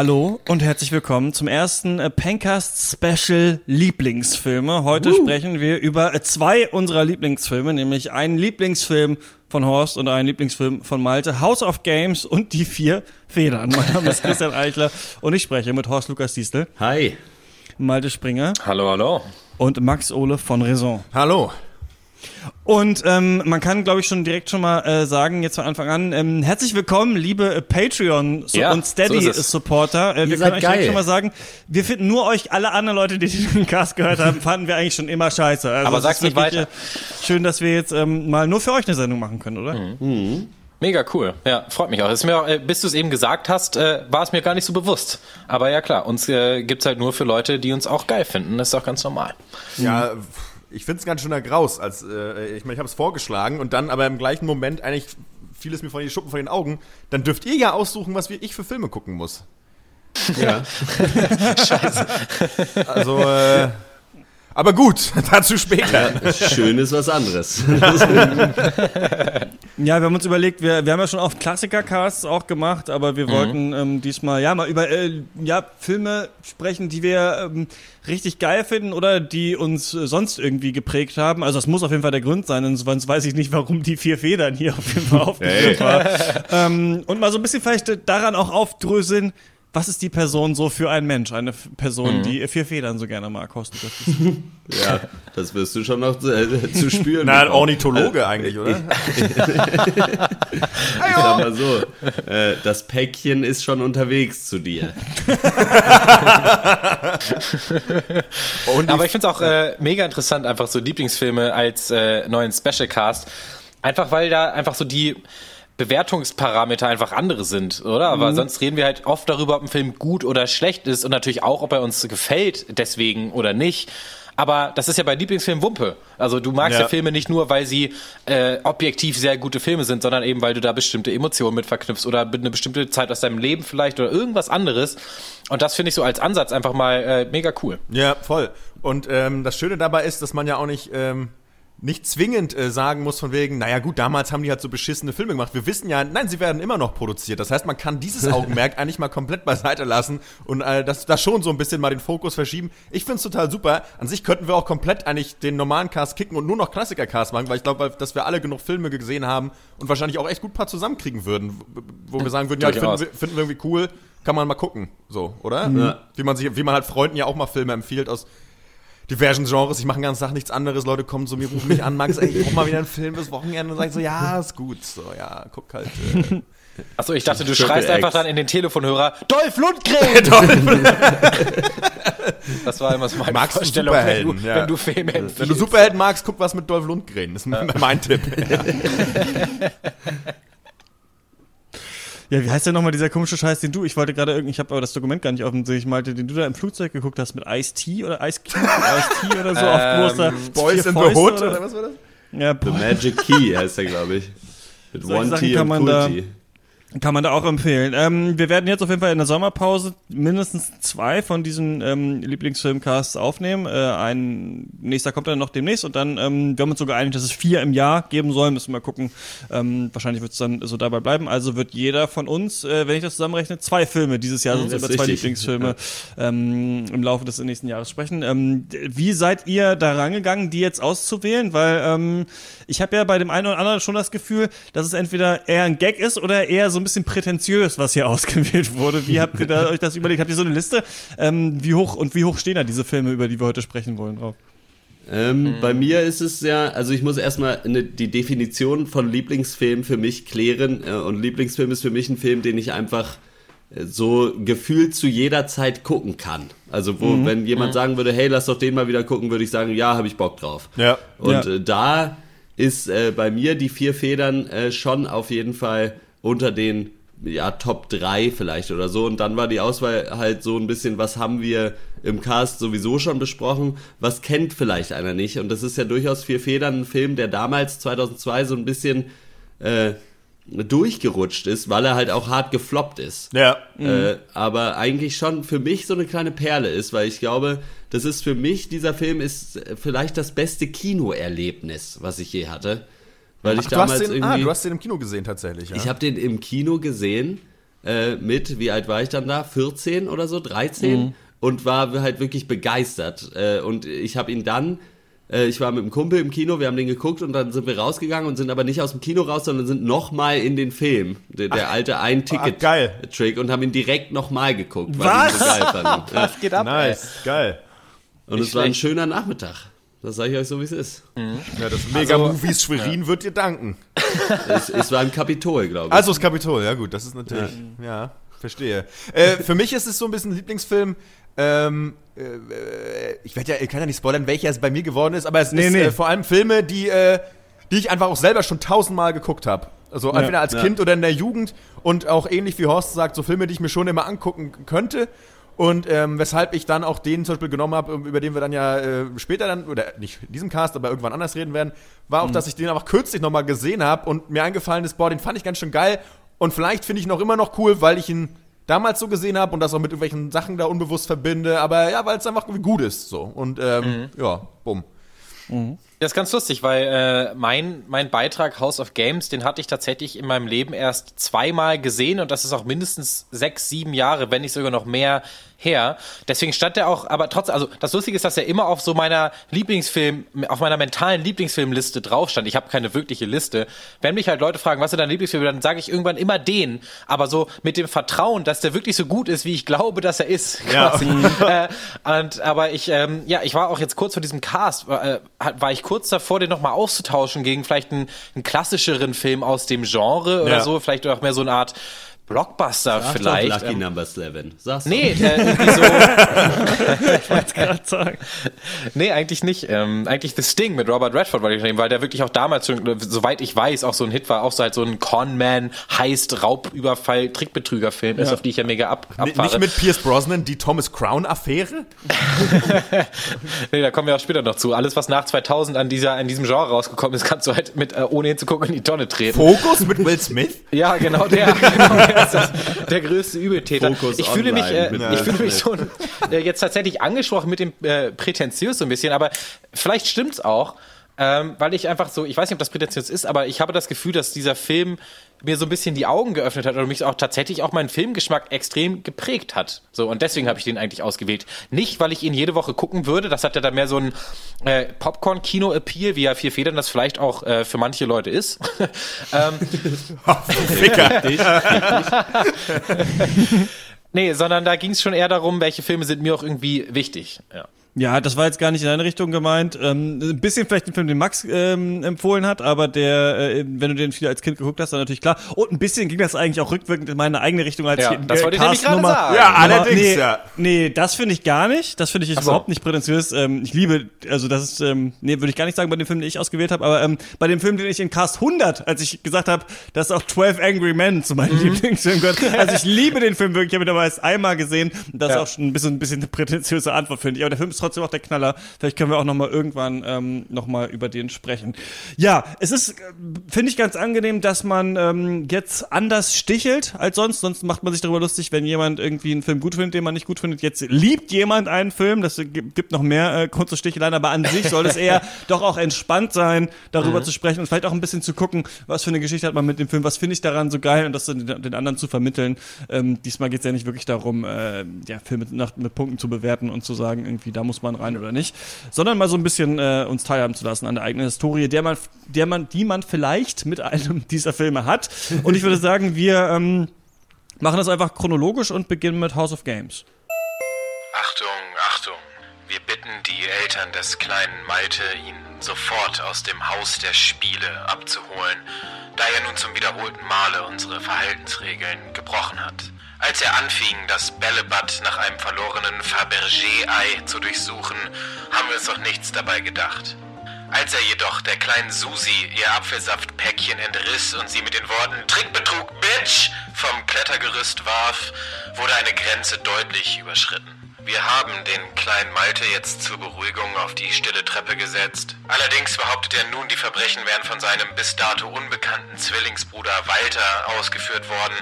Hallo und herzlich willkommen zum ersten äh, Pencast Special Lieblingsfilme. Heute uh. sprechen wir über äh, zwei unserer Lieblingsfilme, nämlich einen Lieblingsfilm von Horst und einen Lieblingsfilm von Malte, House of Games und die vier Federn. Mein Name ist Christian Eichler und ich spreche mit Horst Lukas Diestel. Hi. Malte Springer. Hallo, hallo. Und Max Ole von Raison. Hallo. Und ähm, man kann, glaube ich, schon direkt schon mal äh, sagen, jetzt von Anfang an, ähm, herzlich willkommen, liebe äh, Patreon ja, und Steady-Supporter. So äh, wir können euch direkt schon mal sagen, wir finden nur euch, alle anderen Leute, die den Cast gehört haben, fanden wir eigentlich schon immer scheiße. Also Aber sag's nicht weiter. Äh, schön, dass wir jetzt ähm, mal nur für euch eine Sendung machen können, oder? Mhm. Mhm. Mega cool. Ja, freut mich auch. Ist mir auch, äh, bis du es eben gesagt hast, äh, war es mir gar nicht so bewusst. Aber ja klar, uns äh, gibt's halt nur für Leute, die uns auch geil finden. Das ist auch ganz normal. Ja, ich finde es ganz schöner Graus. Als, äh, ich meine, ich habe es vorgeschlagen und dann aber im gleichen Moment eigentlich fiel es mir von den Schuppen von den Augen. Dann dürft ihr ja aussuchen, was ich für Filme gucken muss. Ja. Scheiße. Also, äh, aber gut, dazu später. Ja, schön ist was anderes. ja, wir haben uns überlegt, wir, wir haben ja schon oft Klassiker-Casts auch gemacht, aber wir mhm. wollten ähm, diesmal ja mal über äh, ja, Filme sprechen, die wir ähm, richtig geil finden oder die uns äh, sonst irgendwie geprägt haben. Also das muss auf jeden Fall der Grund sein, sonst weiß ich nicht, warum die vier Federn hier auf jeden Fall aufgeführt hey. war. ähm, und mal so ein bisschen vielleicht daran auch aufdröseln, was ist die Person so für ein Mensch? Eine Person, mhm. die vier Federn so gerne mag, Horst. ja, das wirst du schon noch äh, zu spüren. Na, ein Ornithologe eigentlich, oder? ich sag mal so, äh, das Päckchen ist schon unterwegs zu dir. Aber ich finde es auch äh, mega interessant, einfach so Lieblingsfilme als äh, neuen Special Cast. Einfach weil da einfach so die Bewertungsparameter einfach andere sind, oder? Aber mhm. sonst reden wir halt oft darüber, ob ein Film gut oder schlecht ist und natürlich auch, ob er uns gefällt, deswegen oder nicht. Aber das ist ja bei Lieblingsfilmen Wumpe. Also du magst ja, ja Filme nicht nur, weil sie äh, objektiv sehr gute Filme sind, sondern eben, weil du da bestimmte Emotionen mit verknüpfst oder eine bestimmte Zeit aus deinem Leben vielleicht oder irgendwas anderes. Und das finde ich so als Ansatz einfach mal äh, mega cool. Ja, voll. Und ähm, das Schöne dabei ist, dass man ja auch nicht ähm, nicht zwingend äh, sagen muss von wegen, naja gut, damals haben die halt so beschissene Filme gemacht. Wir wissen ja, nein, sie werden immer noch produziert. Das heißt, man kann dieses Augenmerk eigentlich mal komplett beiseite lassen und äh, das, das schon so ein bisschen mal den Fokus verschieben. Ich finde es total super. An sich könnten wir auch komplett eigentlich den normalen Cast kicken und nur noch Klassiker-Cast machen, weil ich glaube, dass wir alle genug Filme gesehen haben und wahrscheinlich auch echt gut ein paar zusammenkriegen würden, wo wir sagen würden, ja, finden wir, finden wir irgendwie cool, kann man mal gucken. So, oder? Mhm. Wie man sich, wie man halt Freunden ja auch mal Filme empfiehlt aus diversen Genres. Ich mache den ganzen Tag nichts anderes. Leute kommen zu mir, rufen mich an, Max, ey, ich brauch mal wieder einen Film bis Wochenende und sagen so, ja, ist gut. So, ja, guck halt. Äh, Achso, ich dachte, du schreist X. einfach dann in den Telefonhörer, Dolph Lundgren! Das war immer so meine Magst Vorstellung, wenn du, ja. wenn du Filme empfiehlst. Wenn du Superhelden magst, guck was mit Dolph Lundgren. Das ist ja. mein Tipp. Ja. Ja, wie heißt denn nochmal dieser komische Scheiß, den du, ich wollte gerade irgendwie, ich habe aber das Dokument gar nicht offen, ich meinte, den du da im Flugzeug geguckt hast mit Ice-T oder Ice Cube, Ice-T oder so auf ähm, großer Boys in the Hood oder, oder was war das? Ja, The Magic Key heißt der, glaube ich. Mit One T und Cool T. Kann man da auch empfehlen. Ähm, wir werden jetzt auf jeden Fall in der Sommerpause mindestens zwei von diesen ähm, Lieblingsfilmcasts aufnehmen. Äh, ein nächster kommt dann noch demnächst und dann, ähm, wir haben uns so geeinigt, dass es vier im Jahr geben soll. Müssen wir mal gucken. Ähm, wahrscheinlich wird es dann so dabei bleiben. Also wird jeder von uns, äh, wenn ich das zusammenrechne, zwei Filme dieses Jahr, sonst über zwei richtig. Lieblingsfilme ja. ähm, im Laufe des nächsten Jahres sprechen. Ähm, wie seid ihr da rangegangen, die jetzt auszuwählen? Weil ähm, ich habe ja bei dem einen oder anderen schon das Gefühl, dass es entweder eher ein Gag ist oder eher so ein bisschen prätentiös, was hier ausgewählt wurde. Wie habt ihr da euch das überlegt? Habt ihr so eine Liste? Ähm, wie hoch und wie hoch stehen da diese Filme, über die wir heute sprechen wollen, drauf? Ähm, mhm. Bei mir ist es ja, also ich muss erstmal eine, die Definition von Lieblingsfilm für mich klären. Äh, und Lieblingsfilm ist für mich ein Film, den ich einfach äh, so gefühlt zu jeder Zeit gucken kann. Also wo, mhm. wenn jemand mhm. sagen würde, hey, lass doch den mal wieder gucken, würde ich sagen, ja, habe ich Bock drauf. Ja. Und ja. Äh, da ist äh, bei mir die vier Federn äh, schon auf jeden Fall unter den ja, Top 3 vielleicht oder so. Und dann war die Auswahl halt so ein bisschen, was haben wir im Cast sowieso schon besprochen, was kennt vielleicht einer nicht. Und das ist ja durchaus Vier Federn, ein Film, der damals 2002 so ein bisschen äh, durchgerutscht ist, weil er halt auch hart gefloppt ist. Ja. Äh, aber eigentlich schon für mich so eine kleine Perle ist, weil ich glaube, das ist für mich, dieser Film ist vielleicht das beste Kinoerlebnis, was ich je hatte. Weil Ach, ich damals du den, irgendwie. Ah, du hast den im Kino gesehen tatsächlich. Ja? Ich habe den im Kino gesehen äh, mit, wie alt war ich dann da? 14 oder so, 13 mhm. und war halt wirklich begeistert. Äh, und ich habe ihn dann äh, ich war mit einem Kumpel im Kino, wir haben den geguckt und dann sind wir rausgegangen und sind aber nicht aus dem Kino raus, sondern sind nochmal in den Film. Der, der ach, alte Ein-Ticket-Trick und haben ihn direkt nochmal geguckt. Was? So geil Was geht ab? Nice, ey? geil. Und Nicht es war ein schöner Nachmittag. Das sage ich euch so, wie es ist. Mhm. Ja, das Mega-Movies also, Schwerin ja. wird dir danken. Es, es, war im Kapitol, glaube ich. Also das Kapitol, ja gut, das ist natürlich, ja, ja verstehe. Äh, für mich ist es so ein bisschen ein Lieblingsfilm, ähm, äh, ich werde ja, ich kann ja nicht spoilern, welcher es bei mir geworden ist, aber es nee, ist nee. Äh, vor allem Filme, die, äh, die ich einfach auch selber schon tausendmal geguckt habe. Also ja, entweder als ja. Kind oder in der Jugend und auch ähnlich wie Horst sagt, so Filme, die ich mir schon immer angucken könnte. Und ähm, weshalb ich dann auch den zum Beispiel genommen habe, über den wir dann ja äh, später dann, oder nicht in diesem Cast, aber irgendwann anders reden werden, war auch, mhm. dass ich den einfach kürzlich nochmal gesehen habe und mir eingefallen ist, boah, den fand ich ganz schön geil. Und vielleicht finde ich ihn auch immer noch cool, weil ich ihn damals so gesehen habe und das auch mit irgendwelchen Sachen da unbewusst verbinde, aber ja, weil es einfach gut ist so und ähm, mhm. ja, bumm. Mhm. Das ist ganz lustig, weil äh, mein, mein Beitrag House of Games, den hatte ich tatsächlich in meinem Leben erst zweimal gesehen und das ist auch mindestens sechs, sieben Jahre, wenn nicht sogar noch mehr her. Deswegen stand er auch, aber trotzdem, also das Lustige ist, dass er immer auf so meiner Lieblingsfilm, auf meiner mentalen Lieblingsfilmliste drauf stand. Ich habe keine wirkliche Liste. Wenn mich halt Leute fragen, was ist dein Lieblingsfilm, dann sage ich irgendwann immer den, aber so mit dem Vertrauen, dass der wirklich so gut ist, wie ich glaube, dass er ist. Ja. äh, und, aber ich, ähm, ja, ich war auch jetzt kurz vor diesem Cast, äh, war ich kurz davor, den nochmal auszutauschen gegen vielleicht einen, einen klassischeren Film aus dem Genre oder ja. so, vielleicht auch mehr so eine Art Blockbuster Sag vielleicht. Doch Lucky ähm, Number 11. Sag's nee, äh, so. ich wollte gerade sagen. Nee, eigentlich nicht. Ähm, eigentlich The Sting mit Robert Redford wollte ich nehmen, weil der wirklich auch damals schon, soweit ich weiß, auch so ein Hit war, auch so halt so ein Conman, Heist, Raubüberfall, Trickbetrüger-Film ja. ist, auf die ich ja mega ab, abfahre. Nicht mit Pierce Brosnan, die Thomas Crown-Affäre? nee, da kommen wir auch später noch zu. Alles, was nach 2000 an, dieser, an diesem Genre rausgekommen ist, kannst du halt mit, äh, ohne hinzugucken, in die Tonne treten. Fokus mit Will Smith? ja, genau der. Genau, ist das der größte Übeltäter. Fokus ich fühle mich, äh, ich fühle mich schon äh, jetzt tatsächlich angesprochen mit dem äh, prätentiös so ein bisschen, aber vielleicht stimmt's auch. Ähm, weil ich einfach so, ich weiß nicht, ob das prätentiös ist, aber ich habe das Gefühl, dass dieser Film mir so ein bisschen die Augen geöffnet hat und mich auch tatsächlich auch meinen Filmgeschmack extrem geprägt hat. So, und deswegen habe ich den eigentlich ausgewählt. Nicht, weil ich ihn jede Woche gucken würde, das hat ja dann mehr so ein äh, Popcorn-Kino-Appeal, wie ja Vier Federn das vielleicht auch äh, für manche Leute ist. ähm, Ficker. nee, sondern da ging es schon eher darum, welche Filme sind mir auch irgendwie wichtig. Ja. Ja, das war jetzt gar nicht in deine Richtung gemeint. Ähm, ein bisschen vielleicht den Film, den Max ähm, empfohlen hat, aber der, äh, wenn du den viel als Kind geguckt hast, dann natürlich klar. Und ein bisschen ging das eigentlich auch rückwirkend in meine eigene Richtung als ja, das wollte ich nämlich gerade sagen. Ja, allerdings, nee, ja. Nee, das finde ich gar nicht. Das finde ich so. überhaupt nicht prätentiös. Ähm, ich liebe, also das ist, ähm, nee, würde ich gar nicht sagen bei dem Film, den ich ausgewählt habe, aber ähm, bei dem Film, den ich in Cast 100, als ich gesagt habe, dass auch 12 Angry Men zu meinem mhm. Lieblingsfilm gehört. Also ich liebe den Film wirklich, ich habe ihn aber erst einmal gesehen. Das ja. ist auch schon ein bisschen, ein bisschen eine prätentiöse Antwort, finde ich. Aber der Film ist trotzdem auch der Knaller. Vielleicht können wir auch noch mal irgendwann ähm, noch mal über den sprechen. Ja, es ist, äh, finde ich, ganz angenehm, dass man ähm, jetzt anders stichelt als sonst. Sonst macht man sich darüber lustig, wenn jemand irgendwie einen Film gut findet, den man nicht gut findet. Jetzt liebt jemand einen Film. Das gibt noch mehr äh, und Sticheleien, aber an sich soll es eher doch auch entspannt sein, darüber mhm. zu sprechen und vielleicht auch ein bisschen zu gucken, was für eine Geschichte hat man mit dem Film, was finde ich daran so geil und das den, den anderen zu vermitteln. Ähm, diesmal geht es ja nicht wirklich darum, äh, ja, Filme nach, mit Punkten zu bewerten und zu sagen, irgendwie, da muss man rein oder nicht, sondern mal so ein bisschen äh, uns teilhaben zu lassen an der eigenen Historie, der man, der man, die man vielleicht mit einem dieser Filme hat. Und ich würde sagen, wir ähm, machen das einfach chronologisch und beginnen mit House of Games. Achtung, Achtung. Wir bitten die Eltern des kleinen Malte, ihn sofort aus dem Haus der Spiele abzuholen, da er nun zum wiederholten Male unsere Verhaltensregeln gebrochen hat. Als er anfing, das Bällebad nach einem verlorenen Fabergé-Ei zu durchsuchen, haben wir uns doch nichts dabei gedacht. Als er jedoch der kleinen Susi ihr Apfelsaftpäckchen entriss und sie mit den Worten Trickbetrug, Bitch vom Klettergerüst warf, wurde eine Grenze deutlich überschritten. Wir haben den kleinen Malte jetzt zur Beruhigung auf die stille Treppe gesetzt. Allerdings behauptet er nun, die Verbrechen wären von seinem bis dato unbekannten Zwillingsbruder Walter ausgeführt worden,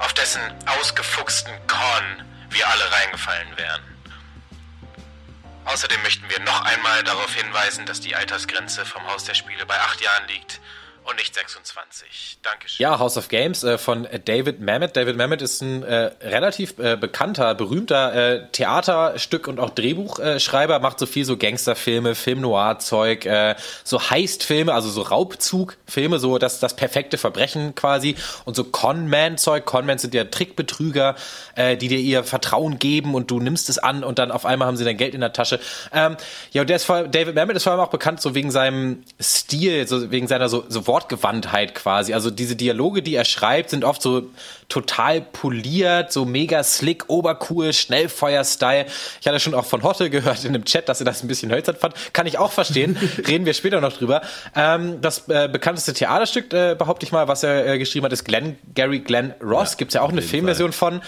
auf dessen ausgefuchsten Korn wir alle reingefallen wären. Außerdem möchten wir noch einmal darauf hinweisen, dass die Altersgrenze vom Haus der Spiele bei acht Jahren liegt und nicht 26. Dankeschön. Ja, House of Games äh, von David Mamet. David Mamet ist ein äh, relativ äh, bekannter, berühmter äh, Theaterstück und auch Drehbuchschreiber, macht so viel so Gangsterfilme, Film-Noir-Zeug, äh, so Heist-Filme, also so Raubzug-Filme, so das, das perfekte Verbrechen quasi und so Con-Man-Zeug. Con-Man sind ja Trickbetrüger, äh, die dir ihr Vertrauen geben und du nimmst es an und dann auf einmal haben sie dein Geld in der Tasche. Ähm, ja, und der ist vor, David Mamet ist vor allem auch bekannt so wegen seinem Stil, so wegen seiner so, so Wortgewandtheit quasi. Also diese Dialoge, die er schreibt, sind oft so total poliert, so mega slick, obercool, Schnellfeuer-Style. Ich hatte schon auch von Hotte gehört in dem Chat, dass er das ein bisschen hölzern fand. Kann ich auch verstehen. Reden wir später noch drüber. Ähm, das äh, bekannteste Theaterstück, äh, behaupte ich mal, was er äh, geschrieben hat, ist Glenn, Gary Glenn Ross. Ja, Gibt's ja auch eine Filmversion Fall. von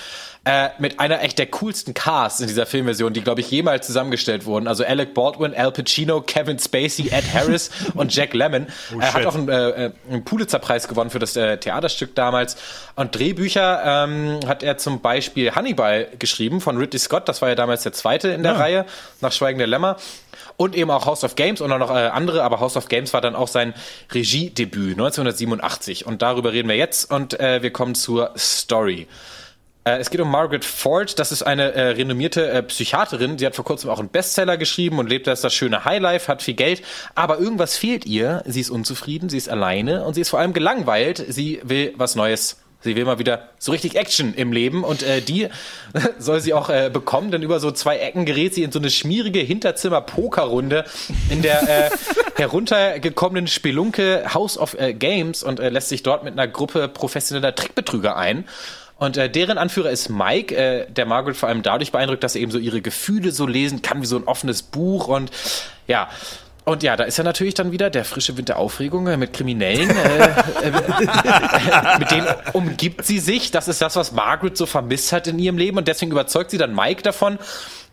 äh, mit einer echt der coolsten Casts in dieser Filmversion, die, glaube ich, jemals zusammengestellt wurden. Also Alec Baldwin, Al Pacino, Kevin Spacey, Ed Harris und Jack Lemmon. Oh, er hat auch einen, äh, einen Pulitzer-Preis gewonnen für das äh, Theaterstück damals. Und Drehbücher ähm, hat er zum Beispiel Hannibal geschrieben von Ridley Scott. Das war ja damals der zweite in der ja. Reihe, nach Schweigen der Lämmer und eben auch House of Games und auch noch äh, andere, aber House of Games war dann auch sein Regiedebüt 1987 und darüber reden wir jetzt und äh, wir kommen zur Story. Äh, es geht um Margaret Ford. Das ist eine äh, renommierte äh, Psychiaterin. Sie hat vor kurzem auch einen Bestseller geschrieben und lebt das, das schöne Highlife, hat viel Geld. Aber irgendwas fehlt ihr. Sie ist unzufrieden, sie ist alleine und sie ist vor allem gelangweilt. Sie will was Neues Sie will mal wieder so richtig Action im Leben und äh, die soll sie auch äh, bekommen, denn über so zwei Ecken gerät sie in so eine schmierige Hinterzimmer-Pokerrunde in der äh, heruntergekommenen Spelunke House of Games und lässt sich dort mit einer Gruppe professioneller Trickbetrüger ein. Und äh, deren Anführer ist Mike, äh, der Margaret vor allem dadurch beeindruckt, dass er eben so ihre Gefühle so lesen kann wie so ein offenes Buch und ja. Und ja, da ist ja natürlich dann wieder der frische Wind der Aufregung äh, mit Kriminellen. Äh, äh, mit denen umgibt sie sich. Das ist das, was Margaret so vermisst hat in ihrem Leben. Und deswegen überzeugt sie dann Mike davon,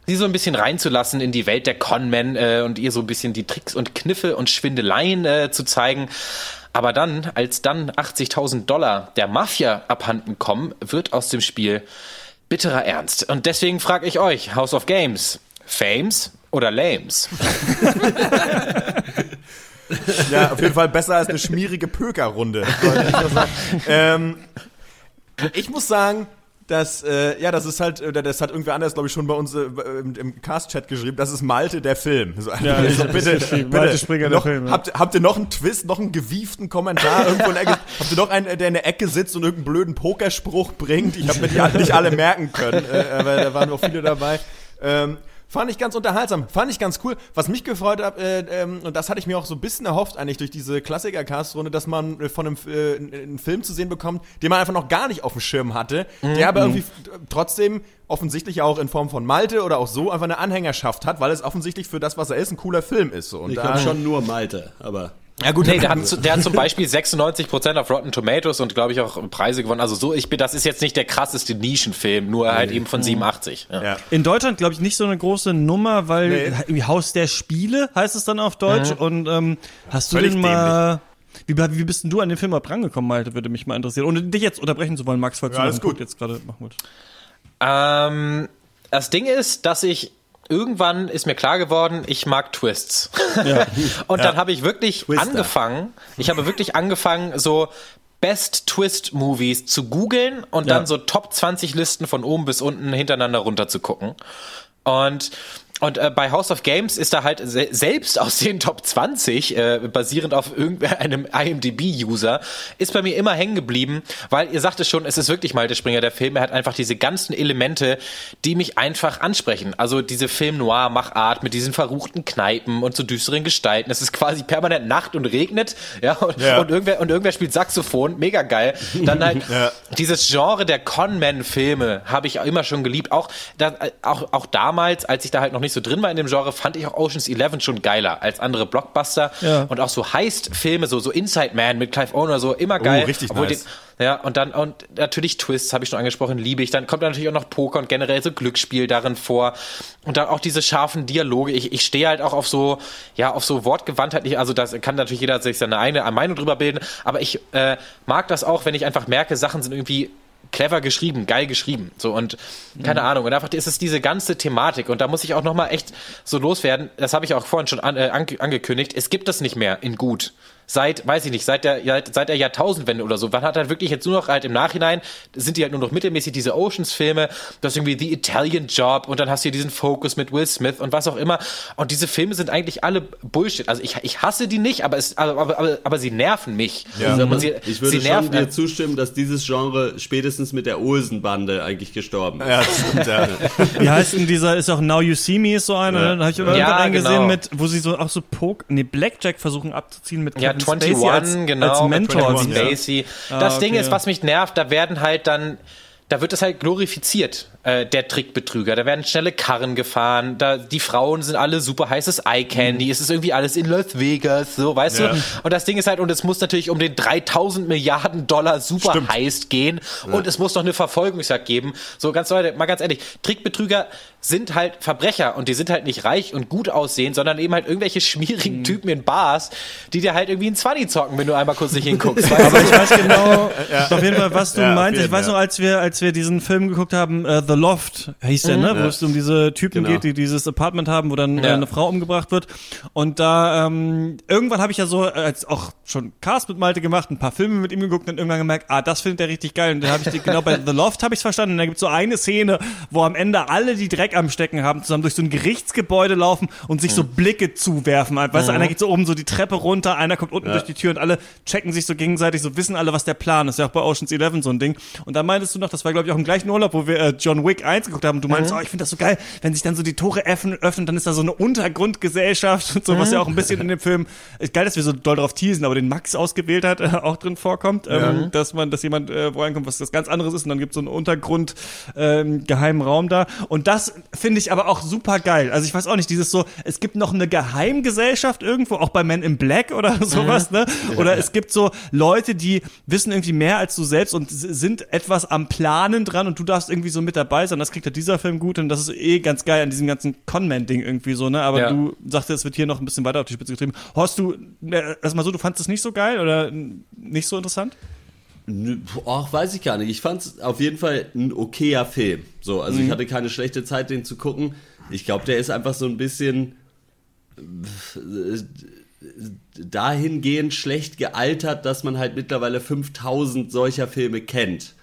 sie so ein bisschen reinzulassen in die Welt der Conmen äh, und ihr so ein bisschen die Tricks und Kniffe und Schwindeleien äh, zu zeigen. Aber dann, als dann 80.000 Dollar der Mafia abhanden kommen, wird aus dem Spiel bitterer Ernst. Und deswegen frage ich euch, House of Games, Fames oder Lames? ja, auf jeden Fall besser als eine schmierige Pökerrunde. ähm, ich muss sagen, das, äh, ja, das ist halt, das hat irgendwer anders, glaube ich, schon bei uns äh, im, im Cast-Chat geschrieben, das ist Malte der Film. So, ja, also, bitte, bitte, Malte Springer noch, der Film. Ja. Habt, habt ihr noch einen Twist, noch einen gewieften Kommentar irgendwo in der Ecke? habt ihr noch einen, der in der Ecke sitzt und irgendeinen blöden Pokerspruch bringt? Ich habe mir die nicht alle merken können, äh, aber da waren noch viele dabei. Ähm, Fand ich ganz unterhaltsam, fand ich ganz cool. Was mich gefreut hat, äh, ähm, und das hatte ich mir auch so ein bisschen erhofft eigentlich durch diese Klassiker-Cast-Runde, dass man äh, von einem, äh, einen Film zu sehen bekommt, den man einfach noch gar nicht auf dem Schirm hatte, mhm. der aber irgendwie trotzdem offensichtlich auch in Form von Malte oder auch so einfach eine Anhängerschaft hat, weil es offensichtlich für das, was er ist, ein cooler Film ist. So. Und ich glaube schon nur Malte, aber ja gut, nee, der hat, der hat zum Beispiel 96% auf Rotten Tomatoes und glaube ich auch Preise gewonnen. Also so, ich bin, das ist jetzt nicht der krasseste Nischenfilm, nur halt eben von 87. Ja. ja. In Deutschland glaube ich nicht so eine große Nummer, weil nee. Haus der Spiele heißt es dann auf Deutsch. Mhm. Und ähm, hast du Völlig den mal? Wie, wie bist denn du an den Film mal rangekommen, Malte? Würde mich mal interessieren. Ohne dich jetzt unterbrechen zu wollen, Max, falls ja, du das gut jetzt gerade machen willst. Ähm, das Ding ist, dass ich irgendwann ist mir klar geworden, ich mag Twists. Ja. und ja. dann habe ich wirklich Twister. angefangen, ich habe wirklich angefangen, so Best Twist Movies zu googeln und ja. dann so Top 20 Listen von oben bis unten hintereinander runter zu gucken. Und und äh, bei House of Games ist da halt se selbst aus den Top 20, äh, basierend auf irgendeinem IMDb-User, ist bei mir immer hängen geblieben, weil ihr sagt es schon, es ist wirklich mal der Springer der Film. Er hat einfach diese ganzen Elemente, die mich einfach ansprechen. Also diese Film-Noir-Machart mit diesen verruchten Kneipen und so düsteren Gestalten. Es ist quasi permanent Nacht und regnet, ja, und, ja. und, irgendwer, und irgendwer spielt Saxophon, mega geil. Dann halt ja. dieses Genre der Con-Man-Filme habe ich auch immer schon geliebt. Auch, da, auch, auch damals, als ich da halt noch nicht nicht so drin war in dem Genre, fand ich auch Oceans 11 schon geiler als andere Blockbuster. Ja. Und auch so Heist-Filme, so, so Inside Man mit Clive Owen oder so, immer geil. Oh, richtig nice. Den, ja, und dann, und natürlich Twists, habe ich schon angesprochen, liebe ich. Dann kommt natürlich auch noch Poker und generell so Glücksspiel darin vor. Und dann auch diese scharfen Dialoge. Ich, ich stehe halt auch auf so, ja, auf so Wortgewandtheit. Also das kann natürlich jeder sich seine eigene Meinung drüber bilden. Aber ich äh, mag das auch, wenn ich einfach merke, Sachen sind irgendwie clever geschrieben, geil geschrieben. So und keine mhm. Ahnung. Und einfach ist es diese ganze Thematik. Und da muss ich auch nochmal echt so loswerden. Das habe ich auch vorhin schon an, äh, angekündigt. Es gibt das nicht mehr in gut. Seit, weiß ich nicht, seit der, seit der Jahrtausendwende oder so. Man hat halt wirklich jetzt nur noch halt im Nachhinein, sind die halt nur noch mittelmäßig diese Oceans-Filme, das ist irgendwie The Italian Job und dann hast du hier diesen Focus mit Will Smith und was auch immer. Und diese Filme sind eigentlich alle Bullshit. Also ich, ich hasse die nicht, aber, es, aber, aber, aber, aber sie nerven mich. Ja. Also, sie, ich würde sie schon dir zustimmen, dass dieses Genre spätestens mit der Olsen-Bande eigentlich gestorben ist. Ja, stimmt, ja. Wie heißt denn dieser, ist auch Now You See Me ist so einer, ja. da habe ich irgendwann ja, einen genau. gesehen mit, wo sie so auch so Poke, nee, Blackjack versuchen abzuziehen mit ja, 21, als, genau, als Mentor. Spacey. Ja. Das ah, okay. Ding ist, was mich nervt, da werden halt dann da wird es halt glorifiziert, äh, der Trickbetrüger. Da werden schnelle Karren gefahren, da die Frauen sind alle super heißes Eye Candy, mhm. es ist irgendwie alles in Las Vegas, so, weißt ja. du? Und das Ding ist halt, und es muss natürlich um den 3000 Milliarden Dollar super heißt gehen ja. und es muss noch eine Verfolgungsjagd geben. So, ganz Leute, mal ganz ehrlich, Trickbetrüger sind halt Verbrecher und die sind halt nicht reich und gut aussehen, sondern eben halt irgendwelche schmierigen mhm. Typen in Bars, die dir halt irgendwie ein Zwanni zocken, wenn du einmal kurz nicht hinguckst. Aber ich weiß genau, ja. auf jeden Fall, was du meinst. Ich weiß noch, als wir, als wir diesen Film geguckt haben, uh, The Loft hieß der, mhm. ne? Wo es um diese Typen genau. geht, die dieses Apartment haben, wo dann äh, ja. eine Frau umgebracht wird. Und da, ähm, irgendwann habe ich ja so, als auch schon Cast mit Malte gemacht, ein paar Filme mit ihm geguckt und irgendwann gemerkt, ah, das findet er richtig geil. Und dann habe ich die, genau bei The Loft habe ich verstanden. Und da gibt so eine Szene, wo am Ende alle, die Dreck am Stecken haben, zusammen durch so ein Gerichtsgebäude laufen und sich mhm. so Blicke zuwerfen. Weißt mhm. du, einer geht so oben so die Treppe runter, einer kommt unten ja. durch die Tür und alle checken sich so gegenseitig, so wissen alle, was der Plan ist. Ja auch bei Ocean's Eleven so ein Ding. Und da meintest du noch, das war glaube ich auch im gleichen Urlaub, wo wir äh, John Wick 1 geguckt haben. Und du meinst, mhm. oh, ich finde das so geil, wenn sich dann so die Tore öffnen, öffnen, dann ist da so eine Untergrundgesellschaft und so, was ja auch ein bisschen in dem Film, ist geil, dass wir so doll drauf teasen, aber den Max ausgewählt hat, äh, auch drin vorkommt, ähm, ja. dass man, dass jemand äh, wo reinkommt, was das ganz anderes ist und dann gibt es so einen Untergrund ähm, geheimen Raum da. Und das finde ich aber auch super geil. Also ich weiß auch nicht, dieses so, es gibt noch eine Geheimgesellschaft irgendwo, auch bei Men in Black oder sowas, mhm. ne? Oder es gibt so Leute, die wissen irgendwie mehr als du selbst und sind etwas am Planen dran und du darfst irgendwie so mit dabei sein. Das kriegt ja dieser Film gut und das ist eh ganz geil an diesem ganzen Conman-Ding irgendwie so, ne? Aber ja. du sagst, es wird hier noch ein bisschen weiter auf die Spitze getrieben. Horst, du, äh, erstmal so, du fandest es nicht so geil oder nicht so interessant? Ach, weiß ich gar nicht. Ich fand es auf jeden Fall ein okayer Film. So, also mhm. ich hatte keine schlechte Zeit, den zu gucken. Ich glaube, der ist einfach so ein bisschen äh, dahingehend schlecht gealtert, dass man halt mittlerweile 5000 solcher Filme kennt.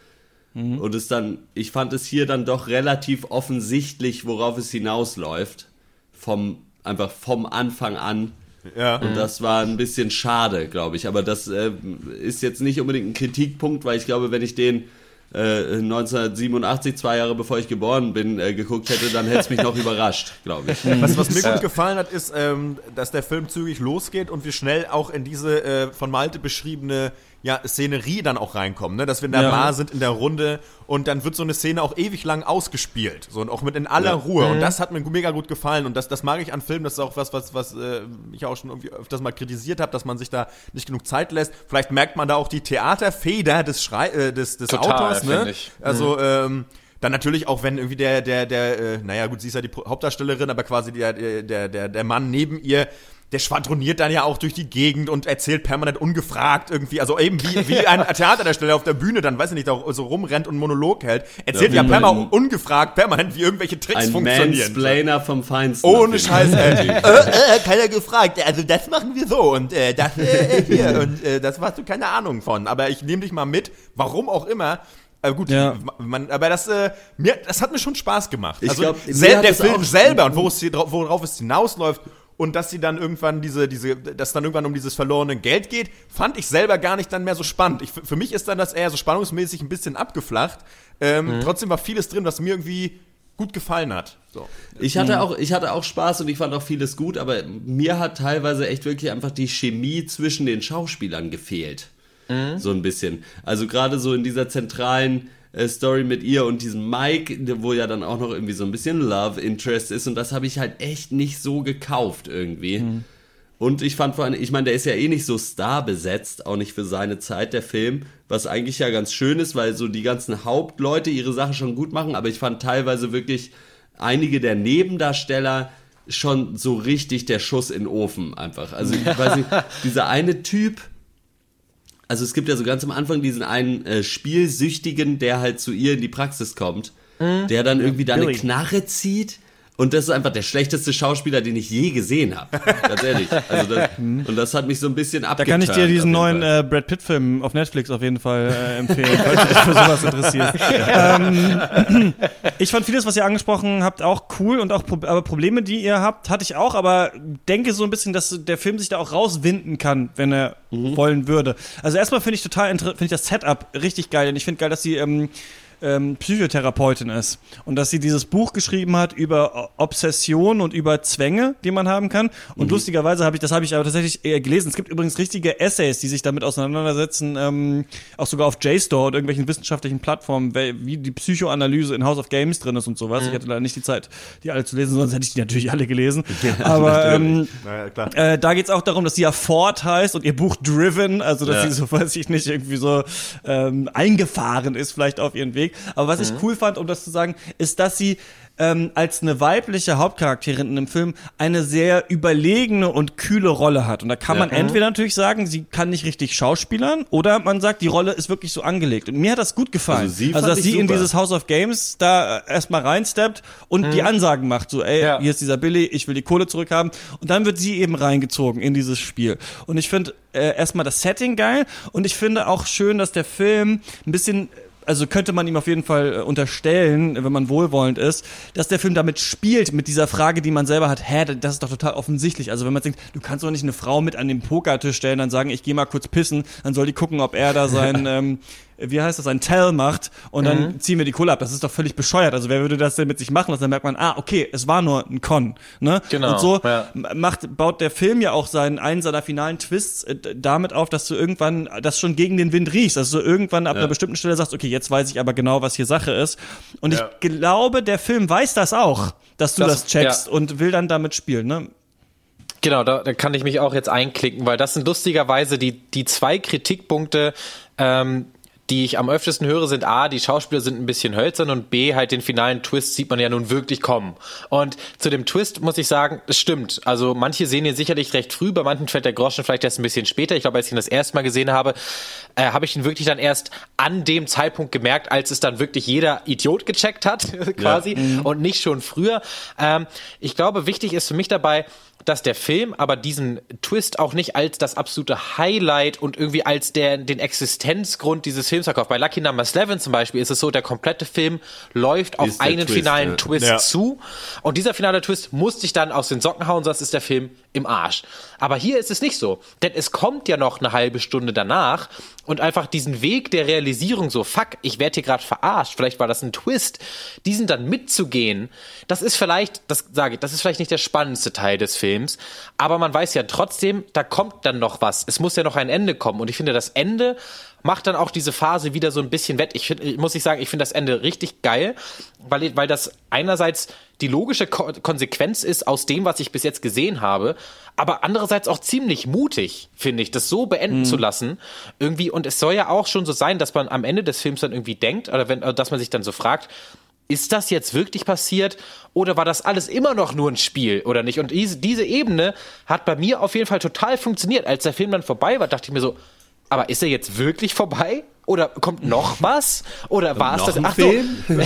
Mhm. Und es dann, ich fand es hier dann doch relativ offensichtlich, worauf es hinausläuft. Vom, einfach vom Anfang an. Ja. Und das war ein bisschen schade, glaube ich. Aber das äh, ist jetzt nicht unbedingt ein Kritikpunkt, weil ich glaube, wenn ich den 1987, äh, zwei Jahre bevor ich geboren bin, äh, geguckt hätte, dann hätte es mich noch überrascht, glaube ich. Was, was mir gut gefallen hat, ist, ähm, dass der Film zügig losgeht und wir schnell auch in diese äh, von Malte beschriebene ja, Szenerie dann auch reinkommen, ne? dass wir in der ja. Bar sind, in der Runde und dann wird so eine Szene auch ewig lang ausgespielt, so und auch mit in aller ja. Ruhe mhm. und das hat mir mega gut gefallen und das, das mag ich an Filmen, das ist auch was, was, was äh, ich auch schon irgendwie öfters mal kritisiert habe, dass man sich da nicht genug Zeit lässt. Vielleicht merkt man da auch die Theaterfeder des, Schrei äh, des, des Total, Autors, ne? Ich. Also, mhm. ähm, dann natürlich auch, wenn irgendwie der, der, der, äh, naja gut, sie ist ja die Hauptdarstellerin, aber quasi der, der, der, der Mann neben ihr der schwadroniert dann ja auch durch die Gegend und erzählt permanent ungefragt irgendwie, also eben wie, wie ein Theaterdarsteller auf der Bühne dann, weiß ich nicht, da so rumrennt und Monolog hält, erzählt ja, ja permanent ungefragt, permanent, wie irgendwelche Tricks ein funktionieren. Ein Mansplainer vom Feinsten. Ohne Scheiß, ey. äh, äh, keiner gefragt, also das machen wir so und äh, das äh, äh hier und äh, das hast du keine Ahnung von, aber ich nehme dich mal mit, warum auch immer, aber gut, ja. man, aber das, äh, mir, das hat mir schon Spaß gemacht. Ich also glaub, der Film selber und worauf es hinausläuft und dass sie dann irgendwann diese, diese, dass dann irgendwann um dieses verlorene Geld geht, fand ich selber gar nicht dann mehr so spannend. Ich, für mich ist dann das eher so spannungsmäßig ein bisschen abgeflacht. Ähm, mhm. Trotzdem war vieles drin, was mir irgendwie gut gefallen hat. So. Ich hatte mhm. auch, ich hatte auch Spaß und ich fand auch vieles gut, aber mir hat teilweise echt wirklich einfach die Chemie zwischen den Schauspielern gefehlt. Mhm. So ein bisschen. Also gerade so in dieser zentralen äh, Story mit ihr und diesem Mike, wo ja dann auch noch irgendwie so ein bisschen Love Interest ist und das habe ich halt echt nicht so gekauft irgendwie. Mhm. Und ich fand vor allem, ich meine, der ist ja eh nicht so starbesetzt, auch nicht für seine Zeit, der Film, was eigentlich ja ganz schön ist, weil so die ganzen Hauptleute ihre Sache schon gut machen, aber ich fand teilweise wirklich einige der Nebendarsteller schon so richtig der Schuss in den Ofen einfach. Also ich weiß nicht, dieser eine Typ, also es gibt ja so ganz am Anfang diesen einen äh, Spielsüchtigen, der halt zu ihr in die Praxis kommt, mhm. der dann irgendwie da eine Knarre zieht Und das ist einfach der schlechteste Schauspieler, den ich je gesehen habe. Ganz ehrlich. Also das, und das hat mich so ein bisschen abgeturnt. Da kann ich dir diesen neuen äh, Brad Pitt-Film auf Netflix auf jeden Fall äh, empfehlen, falls du dich für sowas interessierst. ähm, ich fand vieles, was ihr angesprochen habt, auch cool und auch Pro aber Probleme, die ihr habt, hatte ich auch, aber denke so ein bisschen, dass der Film sich da auch rauswinden kann, wenn er mhm. wollen würde. Also erstmal finde ich total finde ich das Setup richtig geil, denn ich finde geil, dass sie ähm, ähm, Psychotherapeutin ist und dass sie dieses Buch geschrieben hat über Obsession und über Zwänge, die man haben kann. Und mhm. lustigerweise habe ich, das habe ich aber tatsächlich eher gelesen. Es gibt übrigens richtige Essays, die sich damit auseinandersetzen, ähm, auch sogar auf JSTOR und irgendwelchen wissenschaftlichen Plattformen, wie die Psychoanalyse in House of Games drin ist und sowas. Mhm. Ich hatte leider nicht die Zeit, die alle zu lesen, sonst hätte ich die natürlich alle gelesen. aber ähm, naja, äh, da geht es auch darum, dass sie ja Ford heißt und ihr Buch Driven, also dass ja. sie so, weiß ich nicht, irgendwie so ähm, eingefahren ist, vielleicht auf ihren Weg. Weg. Aber was mhm. ich cool fand, um das zu sagen, ist, dass sie ähm, als eine weibliche Hauptcharakterin in einem Film eine sehr überlegene und kühle Rolle hat. Und da kann ja. man entweder natürlich sagen, sie kann nicht richtig schauspielern, oder man sagt, die Rolle ist wirklich so angelegt. Und mir hat das gut gefallen. Also, sie also dass sie super. in dieses House of Games da äh, erstmal reinsteppt und mhm. die Ansagen macht, so, ey, ja. hier ist dieser Billy, ich will die Kohle zurückhaben. Und dann wird sie eben reingezogen in dieses Spiel. Und ich finde äh, erstmal das Setting geil und ich finde auch schön, dass der Film ein bisschen also könnte man ihm auf jeden Fall äh, unterstellen, wenn man wohlwollend ist, dass der Film damit spielt, mit dieser Frage, die man selber hat, hä, das ist doch total offensichtlich. Also wenn man denkt, du kannst doch nicht eine Frau mit an den Pokertisch stellen, dann sagen, ich gehe mal kurz pissen, dann soll die gucken, ob er da sein ähm, wie heißt das, ein Tell macht und dann mhm. ziehen wir die Kohle ab. Das ist doch völlig bescheuert. Also wer würde das denn mit sich machen lassen? Dann merkt man, ah, okay, es war nur ein Con. Ne? Genau. Und so ja. macht, baut der Film ja auch seinen, einen seiner finalen Twists äh, damit auf, dass du irgendwann das schon gegen den Wind riechst. Also du irgendwann ab ja. einer bestimmten Stelle sagst, okay, jetzt weiß ich aber genau, was hier Sache ist. Und ja. ich glaube, der Film weiß das auch, dass du das, das checkst und will dann damit spielen. Ne? Genau, da, da kann ich mich auch jetzt einklicken, weil das sind lustigerweise die, die zwei Kritikpunkte, ähm, die ich am öftesten höre, sind A, die Schauspieler sind ein bisschen hölzern und B, halt den finalen Twist sieht man ja nun wirklich kommen. Und zu dem Twist muss ich sagen, es stimmt. Also manche sehen ihn sicherlich recht früh, bei manchen fällt der Groschen vielleicht erst ein bisschen später. Ich glaube, als ich ihn das erste Mal gesehen habe, äh, habe ich ihn wirklich dann erst an dem Zeitpunkt gemerkt, als es dann wirklich jeder Idiot gecheckt hat, quasi, ja. mhm. und nicht schon früher. Ähm, ich glaube, wichtig ist für mich dabei, dass der Film aber diesen Twist auch nicht als das absolute Highlight und irgendwie als der, den Existenzgrund dieses Films verkauft. Bei Lucky Number 11 zum Beispiel ist es so, der komplette Film läuft auf einen Twist, finalen ja. Twist ja. zu und dieser finale Twist muss sich dann aus den Socken hauen, sonst ist der Film im Arsch. Aber hier ist es nicht so, denn es kommt ja noch eine halbe Stunde danach und einfach diesen Weg der Realisierung so, fuck, ich werde hier gerade verarscht, vielleicht war das ein Twist, diesen dann mitzugehen, das ist vielleicht, das sage ich, das ist vielleicht nicht der spannendste Teil des Films, aber man weiß ja trotzdem, da kommt dann noch was, es muss ja noch ein Ende kommen. Und ich finde, das Ende macht dann auch diese Phase wieder so ein bisschen wett. Ich find, muss ich sagen, ich finde das Ende richtig geil, weil, weil das einerseits die logische Ko Konsequenz ist aus dem, was ich bis jetzt gesehen habe, aber andererseits auch ziemlich mutig, finde ich, das so beenden mhm. zu lassen. Irgendwie, und es soll ja auch schon so sein, dass man am Ende des Films dann irgendwie denkt, oder wenn, dass man sich dann so fragt, ist das jetzt wirklich passiert oder war das alles immer noch nur ein Spiel oder nicht? Und diese, diese Ebene hat bei mir auf jeden Fall total funktioniert. Als der Film dann vorbei war, dachte ich mir so, aber ist er jetzt wirklich vorbei? Oder kommt noch was? Oder war es das? Ach Film? So.